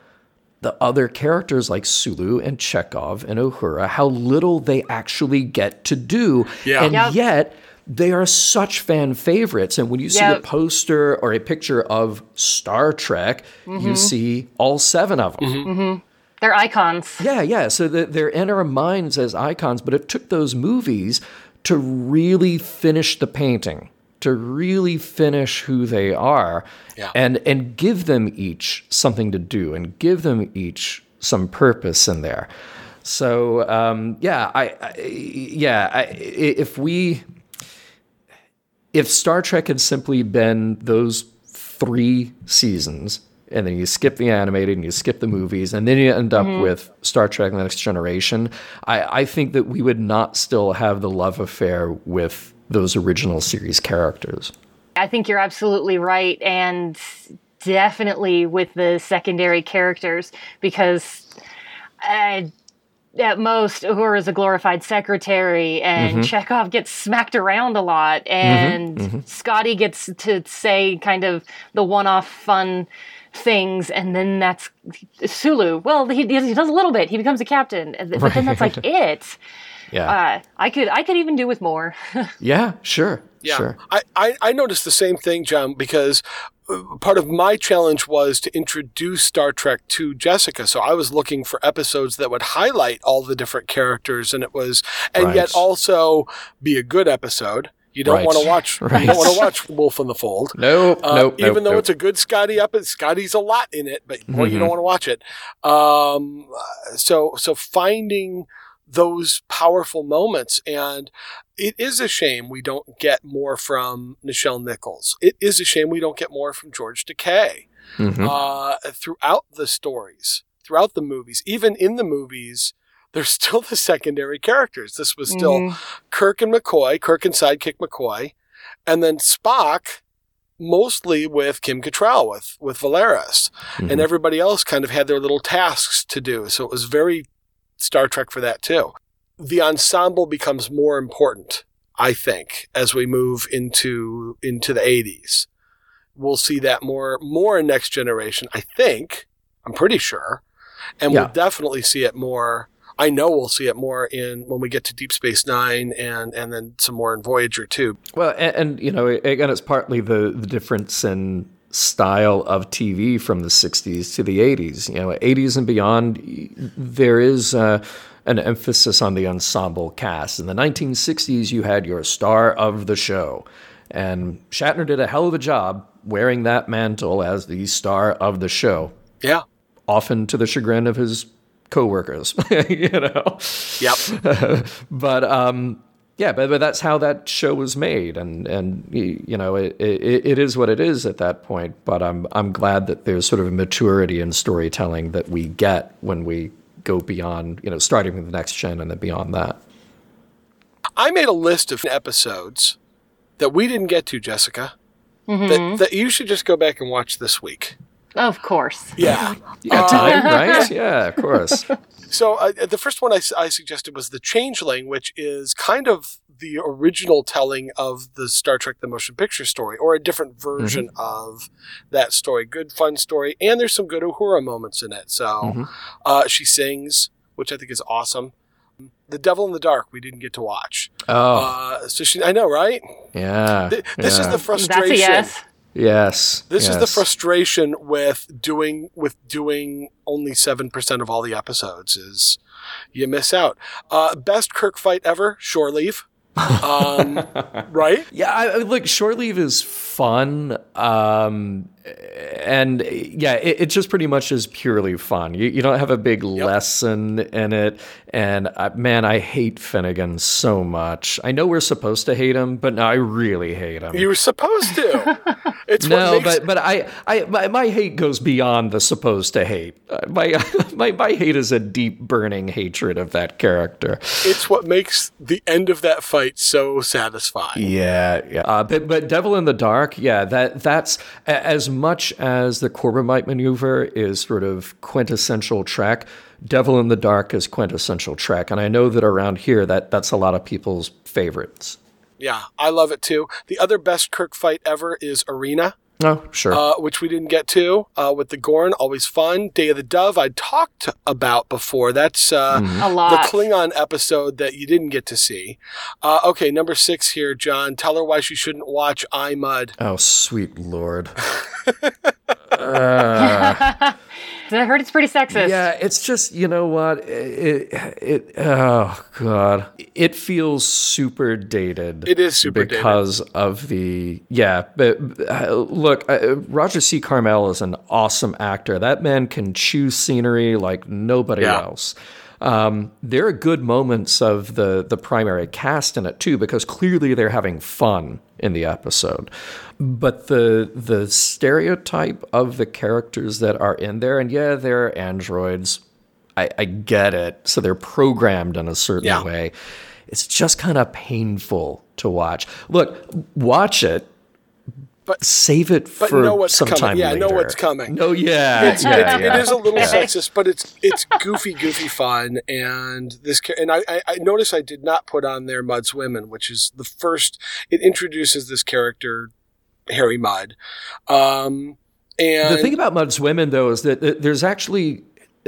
the other characters like Sulu and Chekov and Uhura, how little they actually get to do. Yeah. And Yep. yet they are such fan favorites. And when you see a poster or a picture of Star Trek, you mm-hmm. see all seven of them. Mm-hmm. Mm-hmm. They're icons. Yeah, yeah. So that they're in our minds as icons, but it took those movies to really finish the painting, to really finish who they are, Yeah. and and give them each something to do, and give them each some purpose in there. So um, yeah, I, I yeah, I, i- if we if Star Trek had simply been those three seasons, and then you skip the animated and you skip the movies, and then you end up with Star Trek: The Next Generation, I, I think that we would not still have the love affair with those original series characters. I think you're absolutely right. And definitely with the secondary characters, because uh, at most, Uhura is a glorified secretary, and mm-hmm. Chekov gets smacked around a lot, mm-hmm. and mm-hmm. Scotty gets to say kind of the one off fun things, and then that's Sulu. Well, he, he does a little bit, he becomes a captain, but then that's like <laughs> it. Yeah, Uh, I could I could even do with more. <laughs> yeah, sure, Yeah, sure. I, I, I noticed the same thing, John, because part of my challenge was to introduce Star Trek to Jessica. So I was looking for episodes that would highlight all the different characters, and it was, and yet also be a good episode. You don't Right. want to watch. You don't want to watch Wolf in the Fold. <laughs> Nope, Uh, nope, even nope, though nope. it's a good Scotty episode, Scotty's a lot in it, but boy, you Mm-hmm. don't want to watch it. Um, so so finding those powerful moments, and it is a shame we don't get more from Nichelle Nichols. It is a shame we don't get more from George Takei Mhm. uh, throughout the stories, throughout the movies, even in the movies. They're still the secondary characters. This was still Mhm. Kirk and McCoy, Kirk and sidekick McCoy, and then Spock, mostly with Kim Cattrall, with with Valeris, Mm-hmm. and everybody else kind of had their little tasks to do. So it was very Star Trek for that too. The ensemble becomes more important, I think, as we move into into the 80s. We'll see that more more in Next Generation. I think. I'm pretty sure, and Yeah. we'll definitely see it more. I know we'll see it more in when we get to Deep Space Nine and and then some more in Voyager too. Well, and, and you know, again, it's partly the, the difference in style of TV from the 60s to the 80s. You know, 80s and beyond, there is uh, an emphasis on the ensemble cast. In the 1960s, you had your star of the show. And Shatner did a hell of a job wearing that mantle as the star of the show, Yeah, often to the chagrin of his coworkers, <laughs> you know. Yep. <laughs> but um, yeah, but, but that's how that show was made, and and you know it, it it is what it is at that point. But I'm I'm glad that there's sort of a maturity in storytelling that we get when we go beyond, you know, starting with the next gen and then beyond that. I made a list of episodes that we didn't get to, Jessica. That, that you should just go back and watch this week. Of course. Yeah. You got time, right? <laughs> Yeah, of course. So uh, the first one I suggested was the Changeling, which is kind of the original telling of the Star Trek: The Motion Picture story, or a different version of that story. Good, fun story, and there's some good Uhura moments in it. So uh, she sings, which I think is awesome. The Devil in the Dark, we didn't get to watch. Oh, Uh, so she, I know, right? yeah. Th- This is yeah. the That's frustration. a yes. yes. This is the frustration with doing with doing only seven percent of all the episodes is you miss out. Uh, best Kirk fight ever, shore leave. Um, <laughs> right? Yeah, I, I- look, shore leave is fun, um, and yeah, it, it just pretty much is purely fun. You, you don't have a big lesson in it, and uh, man, I hate Finnegan so much. I know we're supposed to hate him, but no, I really hate him. You were supposed to. <laughs> It's no, makes, but but I, I my, my hate goes beyond the supposed to hate. Uh, my <laughs> my my hate is a deep burning hatred of that character. it's what makes the end of that fight so satisfying. Yeah, yeah. Uh, but but Devil in the Dark, yeah, that that's as much as the Corbomite maneuver is sort of quintessential Trek, Devil in the Dark is quintessential Trek. and I know that around here that that's a lot of people's favorites. Yeah, I love it too. The other best Kirk fight ever is Arena. Oh, sure. uh, which we didn't get to uh, with the Gorn. Always fun. Day of the Dove, I talked about before. That's uh, A lot. the Klingon episode that you didn't get to see. Uh, okay, number six here, John. Tell her why she shouldn't watch I Mudd. oh, sweet lord. <laughs> <laughs> I heard it's pretty sexist. Yeah, it's just you know what it, it oh god it feels super dated. It is super dated. because of the yeah. But uh, look, uh, Roger C. Carmel is an awesome actor. That man can choose scenery like nobody Yeah. else. Um, there are good moments of the the primary cast in it too, because clearly they're having fun in the episode. But the the stereotype of the characters that are in there, and yeah, they're androids. I, I get it. So they're programmed in a certain Yeah. way. It's just kind of painful to watch. Look, watch it, But save it But for know what's some coming. time Yeah, know what's coming. No, yeah, it's, yeah, it's- yeah. it is a little <laughs> sexist, but it's it's goofy, goofy fun. And this ca- and I, I, I notice I did not put on there Mudd's Women, which is the first. It introduces this character, Harry Mudd. Um, and The thing about Mudd's Women, though, is that that there's actually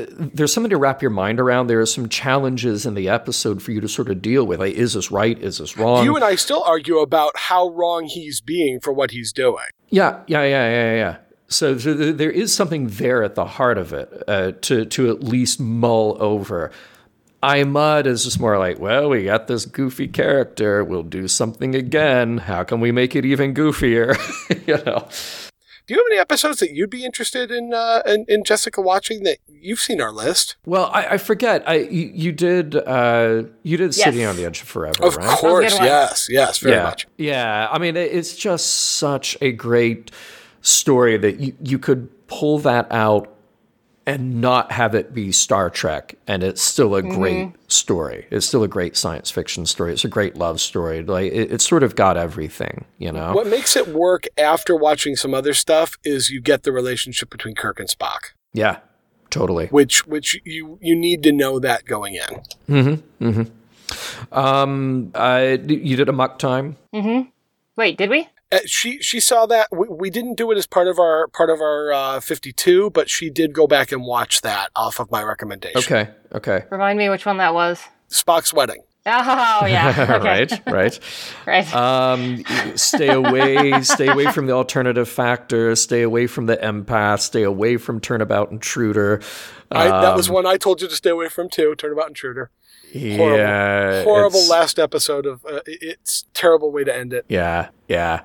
there's something to wrap your mind around. There are some challenges in the episode for you to sort of deal with. Like, is this right? Is this wrong? you and I still argue about how wrong he's being for what he's doing. Yeah, yeah, yeah, yeah, yeah. So, th- there is something there at the heart of it uh, to to at least mull over. I Mudd is just more like, well, we got this goofy character. We'll do something again. How can we make it even goofier? <laughs> you know. Do you have any episodes that you'd be interested in, uh, in in Jessica watching that you've seen our list? Well, I, I forget. I you, you did uh, you did Yes. City on the Edge of Forever, right? Of right? course, yes, yes, very yeah. much. Yeah, I mean, it's just such a great story that you, you could pull that out and not have it be Star Trek, and it's still a great story. It's still a great science fiction story. It's a great love story. Like it, it's sort of got everything, you know. What makes it work after watching some other stuff is you get the relationship between Kirk and Spock, Yeah, totally. which which you you need to know that going in. Mm-hmm. Mm-hmm. Um, uh, you did Amok Time. Mm-hmm. Wait, did we? Uh, she she saw that we, we didn't do it as part of our part of our uh, 52, but she did go back and watch that off of my recommendation. Okay, okay. Remind me which one that was. Spock's wedding. Oh yeah. <laughs> Okay. right, right. <laughs> Right. Um, stay away, stay away from the alternative factor. Stay away from the empath. Stay away from turnabout intruder. I, that Um, was one I told you to stay away from too. Turnabout intruder. Horrible, Yeah, horrible it's- last episode of. Uh, it's terrible way to end it. Yeah, yeah.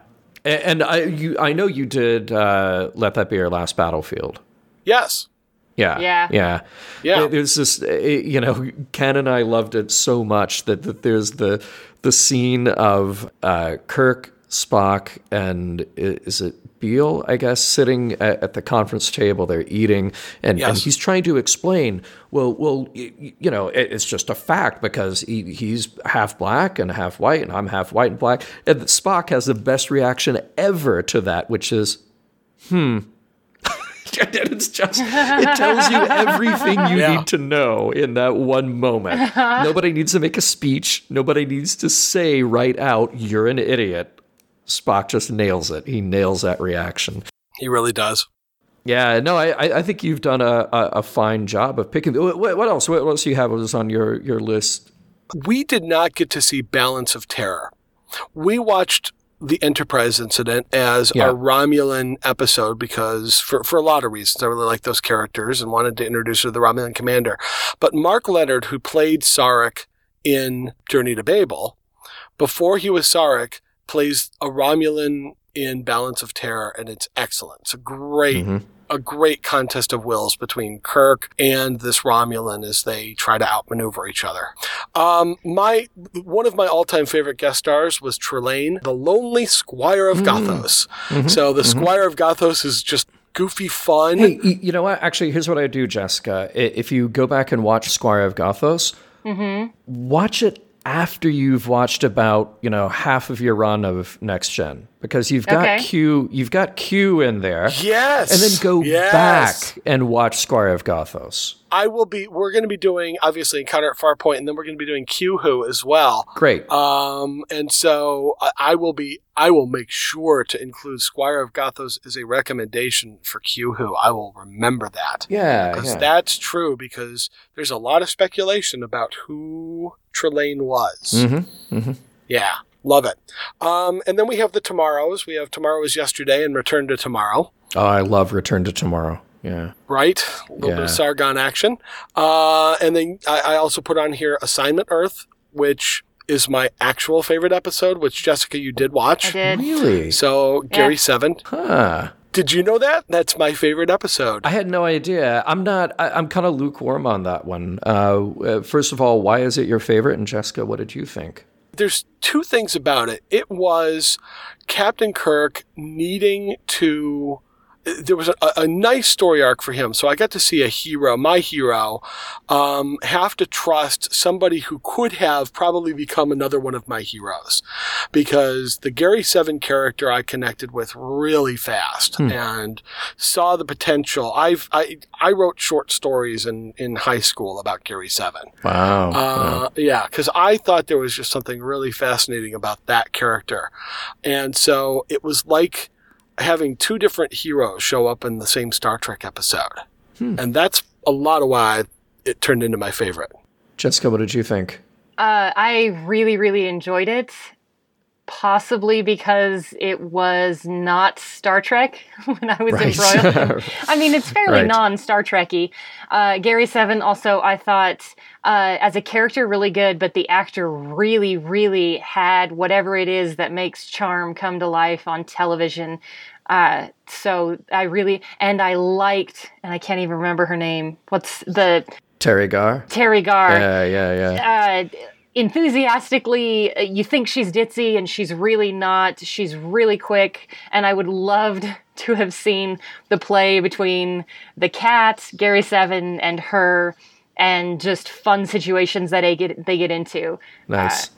A- And I, you, I know you did. Uh, Let that be your last battlefield. Yes. Yeah. Yeah. Yeah. Yeah. There- There's this, uh, you know, Ken and I loved it so much that, that there's the the scene of uh, Kirk, Spock, and is it I guess, sitting at, at the conference table. They're eating, and, and he's trying to explain. Well, well, you know, it, it's just a fact because he, he's half black and half white, and I'm half white and black. And Spock has the best reaction ever to that, which is, hmm. <laughs> it's just it tells you everything you Yeah. need to know in that one moment. <laughs> Nobody needs to make a speech. Nobody needs to say right out, "You're an idiot." Spock just nails it. He nails that reaction. He really does. Yeah, no, I, I think you've done a, a, a fine job of picking. What, what else? What else do you have was on your, your list? We did not get to see Balance of Terror. We watched the Enterprise incident as Yeah. our Romulan episode because, for, for a lot of reasons, I really like those characters and wanted to introduce her to the Romulan commander. But Mark Lenard, who played Sarek in Journey to Babel, before he was Sarek, plays a Romulan in Balance of Terror, and it's excellent. It's a great, Mhm. a great contest of wills between Kirk and this Romulan as they try to outmaneuver each other. Um, my one of my all-time favorite guest stars was Trelane, the lonely Squire of Gothos. So the Squire of Gothos is just goofy fun. Hey, you know what? Actually, here's what I do, Jessica. If you go back and watch Squire of Gothos, watch it after you've watched about you know half of your run of Next Gen because you've got Okay. Q, you've got Q in there, Yes. and then go Yes. back and watch Squire of Gothos. I will be. We're going to be doing obviously Encounter at Farpoint, and then we're going to be doing Q Who as well. Great. Um, and so I, I will be. I will make sure to include Squire of Gothos as a recommendation for Q Who. I will remember that. yeah, Because yeah. that's true, because there's a lot of speculation about who Trelane was. Mm-hmm. Yeah, love it. Um, and then we have the Tomorrows. We have Tomorrow is Yesterday and Return to Tomorrow, Oh, I love Return to Tomorrow. Yeah. right? A little bit of Sargon action. Uh, and then I, I also put on here Assignment Earth, which is my actual favorite episode, which Jessica, you did watch. I did. Really? So, Gary Seven. Huh. Did you know that? That's my favorite episode. I had no idea. I'm not. I, I'm kind of lukewarm on that one. Uh, uh, first of all, why is it your favorite? And Jessica, what did you think? There's two things about it. It was Captain Kirk needing to. There was a, a nice story arc for him, so I got to see a hero, my hero, um, have to trust somebody who could have probably become another one of my heroes, because the Gary Seven character I connected with really fast and saw the potential. I've I I wrote short stories in in high school about Gary Seven. Wow. Uh, yeah, because I thought there was just something really fascinating about that character. And so it was like having two different heroes show up in the same Star Trek episode. And that's a lot of why it turned into my favorite. Jessica, what did you think? Uh, I really, really enjoyed it. Possibly because it was not Star Trek <laughs> when I was Right. embroiled. <laughs> I mean, it's fairly Right. non Star Trekky. Uh, Gary Seven also, I thought, uh, as a character, really good, but the actor really, really had whatever it is that makes charm come to life on television. Uh, so I really, and I liked, and I can't even remember her name. What's the Teri Garr. Teri Garr? Yeah, yeah, yeah. uh, enthusiastically, uh, you think she's ditzy and she's really not. She's really quick, and I would love <laughs> to have seen the play between the cat, Gary Seven, and her, and just fun situations that they get they get into. Nice.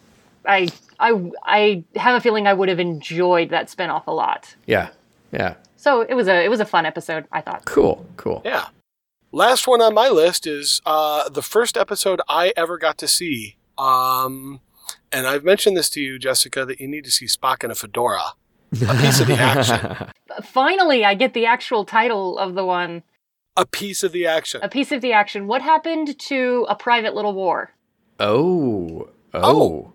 I I I have a feeling I would have enjoyed that spinoff a lot. yeah, yeah. So it was a it was a fun episode. I thought. Cool, cool. Yeah. Last one on my list is uh, the first episode I ever got to see. Um, and I've mentioned this to you, Jessica, that you need to see Spock in a fedora. A piece of the action. <laughs> Finally, I get the actual title of the one. A piece of the action. A piece of the action. What happened to a private little war? Oh, oh.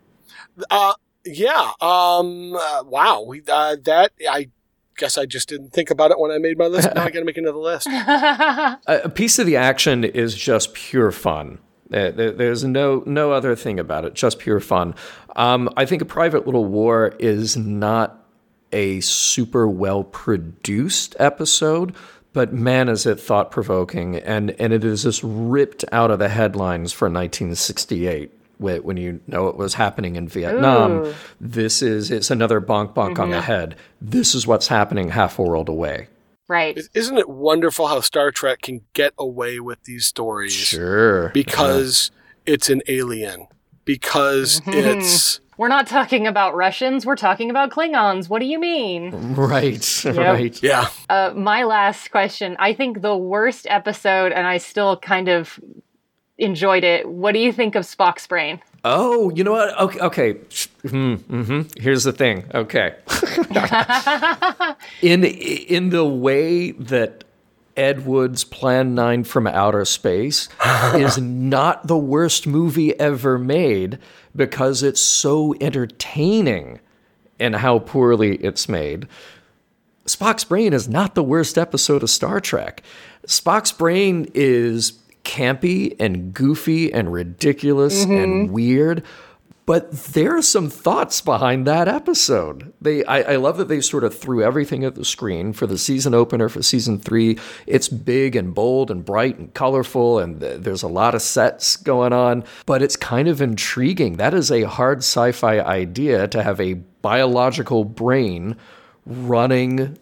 Oh. Uh, yeah. Um. Uh, wow. Uh, that I guess I just didn't think about it when I made my list. Now I got to make another list. <laughs> A, a piece of the action is just pure fun. There- there- There's no no other thing about it. Just pure fun. Um, I think a private little war is not a super well produced episode, but man, is it thought provoking, and and it is just ripped out of the headlines for 1968 wh- when you know it was happening in Vietnam. Ooh. This is it's another bonk bonk on the head. This is what's happening half a world away. Right. Isn't it wonderful how Star Trek can get away with these stories Sure, because it's an alien, because it's <laughs> We're not talking about Russians. We're talking about Klingons. What do you mean? right, <laughs> right. yeah. Uh, my last question. I think the worst episode, and I still kind of enjoyed it. What do you think of Spock's brain? Oh, you know what? Okay, okay. Hmm, hmm Here's the thing. Okay. <laughs> in in the way that Ed Wood's Plan 9 from Outer Space <laughs> is not the worst movie ever made because it's so entertaining and how poorly it's made. Spock's Brain is not the worst episode of Star Trek. Spock's Brain is campy and goofy and ridiculous and mm-hmm. weird, but there are some thoughts behind that episode. They, I, I love that they sort of threw everything at the screen for the season opener for season three. It's big and bold and bright and colorful, and th- there's a lot of sets going on, but it's kind of intriguing. That is a hard sci fi idea to have a biological brain running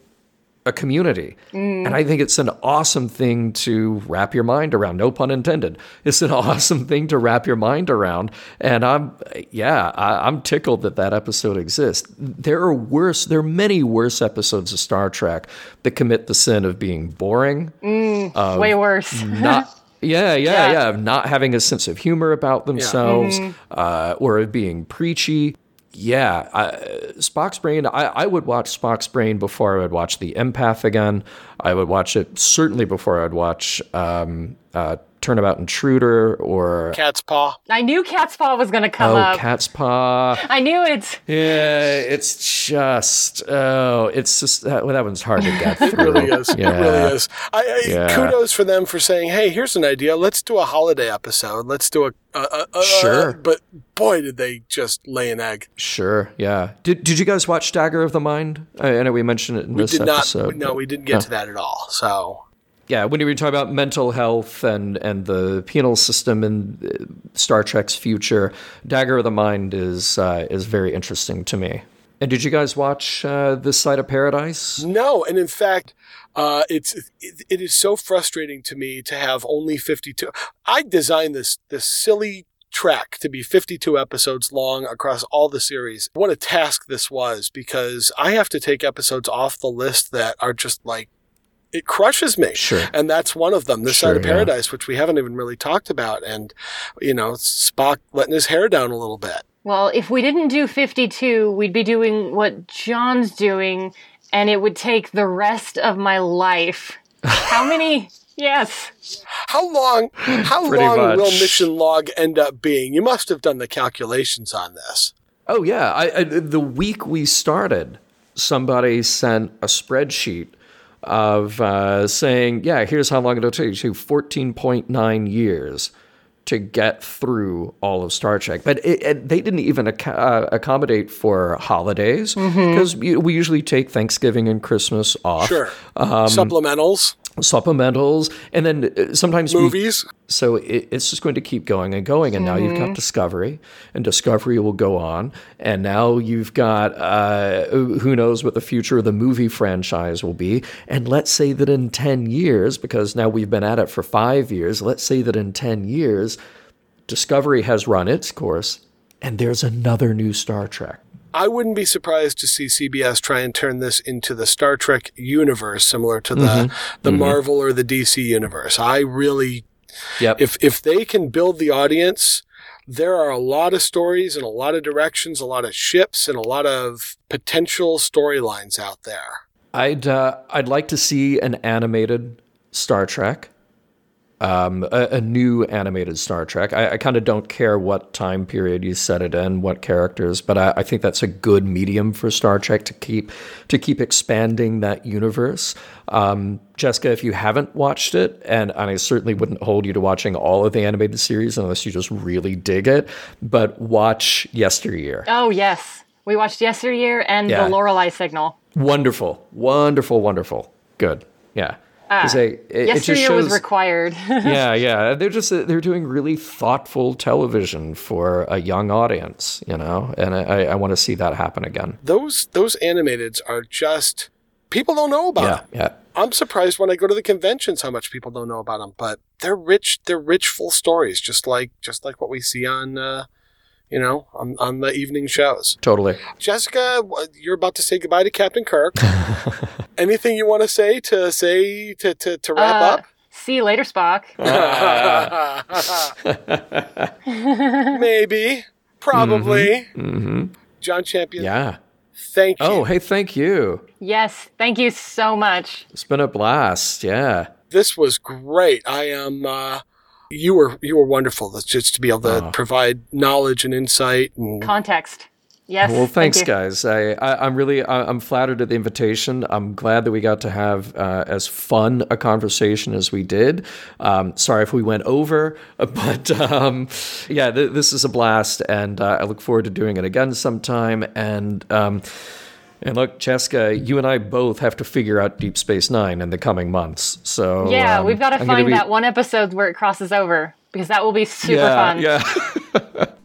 a community. Mm. And I think it's an awesome thing to wrap your mind around. No pun intended. It's an <laughs> awesome thing to wrap your mind around. And I'm, yeah, I, I'm tickled that that episode exists. There are worse, there are many worse episodes of Star Trek that commit the sin of being boring, mm, Way worse. <laughs> not. Yeah, yeah, <laughs> Yeah. yeah, Of not having a sense of humor about themselves, mm-hmm. uh, or of being preachy. Yeah, I, Spock's Brain. I, I would watch Spock's Brain before I would watch The Empath again. I would watch it certainly before I'd watch um, uh, Turnabout Intruder or Catspaw. I knew Catspaw was going to come Oh, up. Catspaw. I knew it. Yeah, it's just oh, it's just that, well, that one's hard to get through. <laughs> It really is. Yeah. It really is. I, I, Yeah. Kudos for them for saying, "Hey, here's an idea. Let's do a holiday episode. Let's do a, a, a, a Sure. But boy, did they just lay an egg. Sure, yeah. Did Did you guys watch Dagger of the Mind? I, I know we mentioned it in We this did not. episode. No, we didn't get to that at all. So Yeah, when you were talking about mental health and, and the penal system in uh, Star Trek's future, Dagger of the Mind is uh, is very interesting to me. And did you guys watch uh, This Side of Paradise? no, and in fact. Uh, it's it, it is so frustrating to me to have only 52 i designed this this silly track to be 52 episodes long across all the series what a task this was because i have to take episodes off the list that are just like it crushes me Sure. and that's one of them this Sure, side of yeah. paradise which we haven't even really talked about and you know spock letting his hair down a little bit Well, if we didn't do 52, we'd be doing what John's doing, and it would take the rest of my life. How many? <laughs> Yes. how long how Pretty long will mission log end up being you must have done the calculations on this Oh yeah, I, I, the week we started, somebody sent a spreadsheet of uh, saying, "Yeah, here's how long it'll take you: fourteen point nine years to get through all of Star Trek." But it, it, they didn't even ac- uh, accommodate for holidays because we usually take Thanksgiving and Christmas off. sure Um, supplementals Supplementals, and then uh, sometimes we movies so it, it's just going to keep going and going. And now you've got Discovery, and Discovery will go on. And now you've got uh, who knows what the future of the movie franchise will be. And let's say that in 10 years, because now we've been at it for five years, let's say that in 10 years, Discovery has run its course, and there's another new Star Trek. I wouldn't be surprised to see CBS try and turn this into the Star Trek universe, similar to the Mm-hmm. the Marvel or the DC universe. I really, Yep. if if they can build the audience, there are a lot of stories and a lot of directions, a lot of ships, and a lot of potential storylines out there. I'd uh, I'd like to see an animated Star Trek, um, a, a new animated Star Trek. I, I kind of don't care what time period you set it in, what characters, but I, I think that's a good medium for Star Trek to keep to keep expanding that universe. Um, Jessica, if you haven't watched it, and, and I certainly wouldn't hold you to watching all of the animated series unless you just really dig it, but watch Yesteryear. Oh, yes. We watched Yesteryear and Yeah. The Lorelei Signal. Wonderful, wonderful, wonderful. Good. Yeah. 'Cause they- it, it just Yesteryear was required. <laughs> yeah, yeah. They're just they're doing really thoughtful television for a young audience, you know, and I, I want to see that happen again. Those those animateds are just people don't know about Yeah, them. yeah. I'm surprised when I go to the conventions how much people don't know about them, but they're rich. They're rich, full stories, just like just like what we see on, uh, you know, on, on the evening shows. Totally. Jessica, you're about to say goodbye to Captain Kirk. <laughs> Anything you want to say to say to to, to wrap Uh, up? See you later, Spock. <laughs> <laughs> Maybe, probably. hmm John Champion. Yeah. Thank you. Oh, hey, thank you. Yes, thank you so much. It's been a blast. Yeah. this was great. I am. Uh, you were you were wonderful. That's just to be able to Oh. provide knowledge and insight. And Context. Yes. Well, thank thanks, you. guys. I, I, I'm really, I, I'm flattered at the invitation. I'm glad that we got to have uh, as fun a conversation as we did. Um, sorry if we went over, <laughs> but um, yeah, th- this is a blast, and uh, I look forward to doing it again sometime. And um, and look, Cheska, you and I both have to figure out Deep Space Nine in the coming months. So Yeah, um, we've got to I'm gonna find be- that one episode where it crosses over because that will be super yeah, fun. Yeah. <laughs>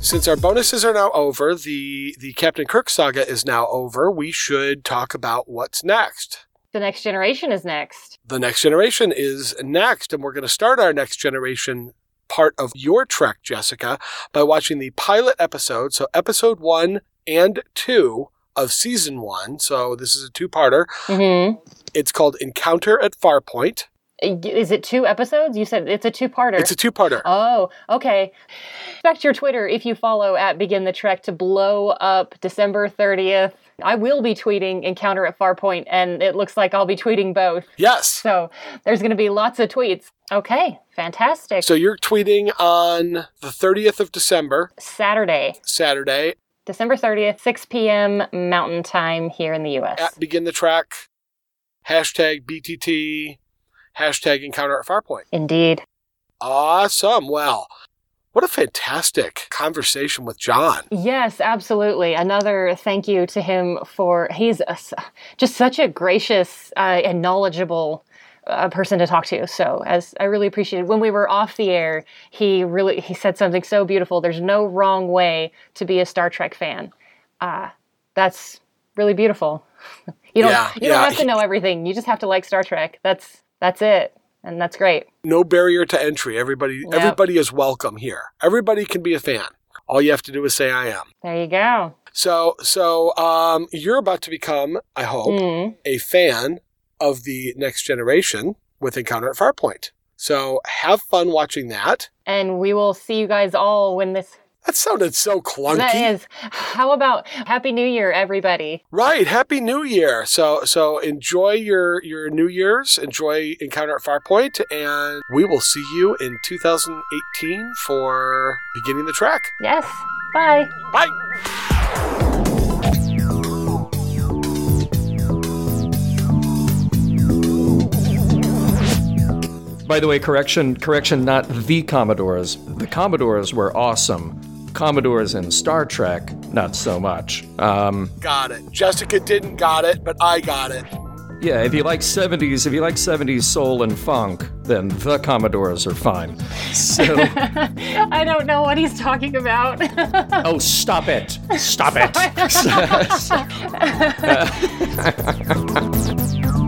since our bonuses are now over, the the Captain Kirk saga is now over. We should talk about what's next. The next generation is next. The next generation is next, and we're going to start our next generation part of your trek, Jessica, by watching the pilot episode. So, episode one and two of season one. So, this is a two parter. hmm It's called Encounter at Farpoint. Is it two episodes? You said it's a two-parter. It's a two parter. Oh, okay. Expect your Twitter if you follow at Begin the Trek to blow up December 30th. I will be tweeting Encounter at Farpoint, and it looks like I'll be tweeting both. Yes. So there's going to be lots of tweets. Okay, fantastic. So, you're tweeting on the 30th of December, Saturday, Saturday, December 30th, 6 p.m. Mountain Time here in the U.S. at Begin the Trek, hashtag BTT, hashtag Encounter at Farpoint. Indeed. Awesome. Well, what a fantastic conversation with John. Yes, absolutely. Another thank you to him for he's a, just such a gracious uh, and knowledgeable uh, person to talk to. So, as I really appreciate when we were off the air, he really he said something so beautiful. There's no wrong way to be a Star Trek fan. Uh, that's really beautiful. <laughs> you don't Yeah, you don't yeah. have to know everything. You just have to like Star Trek. That's that's it, and that's great. No barrier to entry. Everybody everybody is welcome here. Everybody can be a fan. All you have to do is say I am. There you go. So so um you're about to become, I hope, Mm. a fan of the next generation with Encounter at Farpoint. So have fun watching that. And we will see you guys all when this That sounded so clunky. That is. How about Happy New Year, everybody? Right. Happy New Year. So so enjoy your your New Year's. Enjoy Encounter at Farpoint, and we will see you in 2018 for beginning the Trek. Yes. Bye. Bye. By the way, correction, correction, not the Commodores. The Commodores were awesome. Commodores and Star Trek, not so much. Um, Got it. Jessica didn't got it, but I got it. yeah, if you like 70s, if you like 70s soul and funk, then the Commodores are fine. So, <laughs> I don't know what he's talking about. oh, stop it. Stop it. <laughs> <laughs>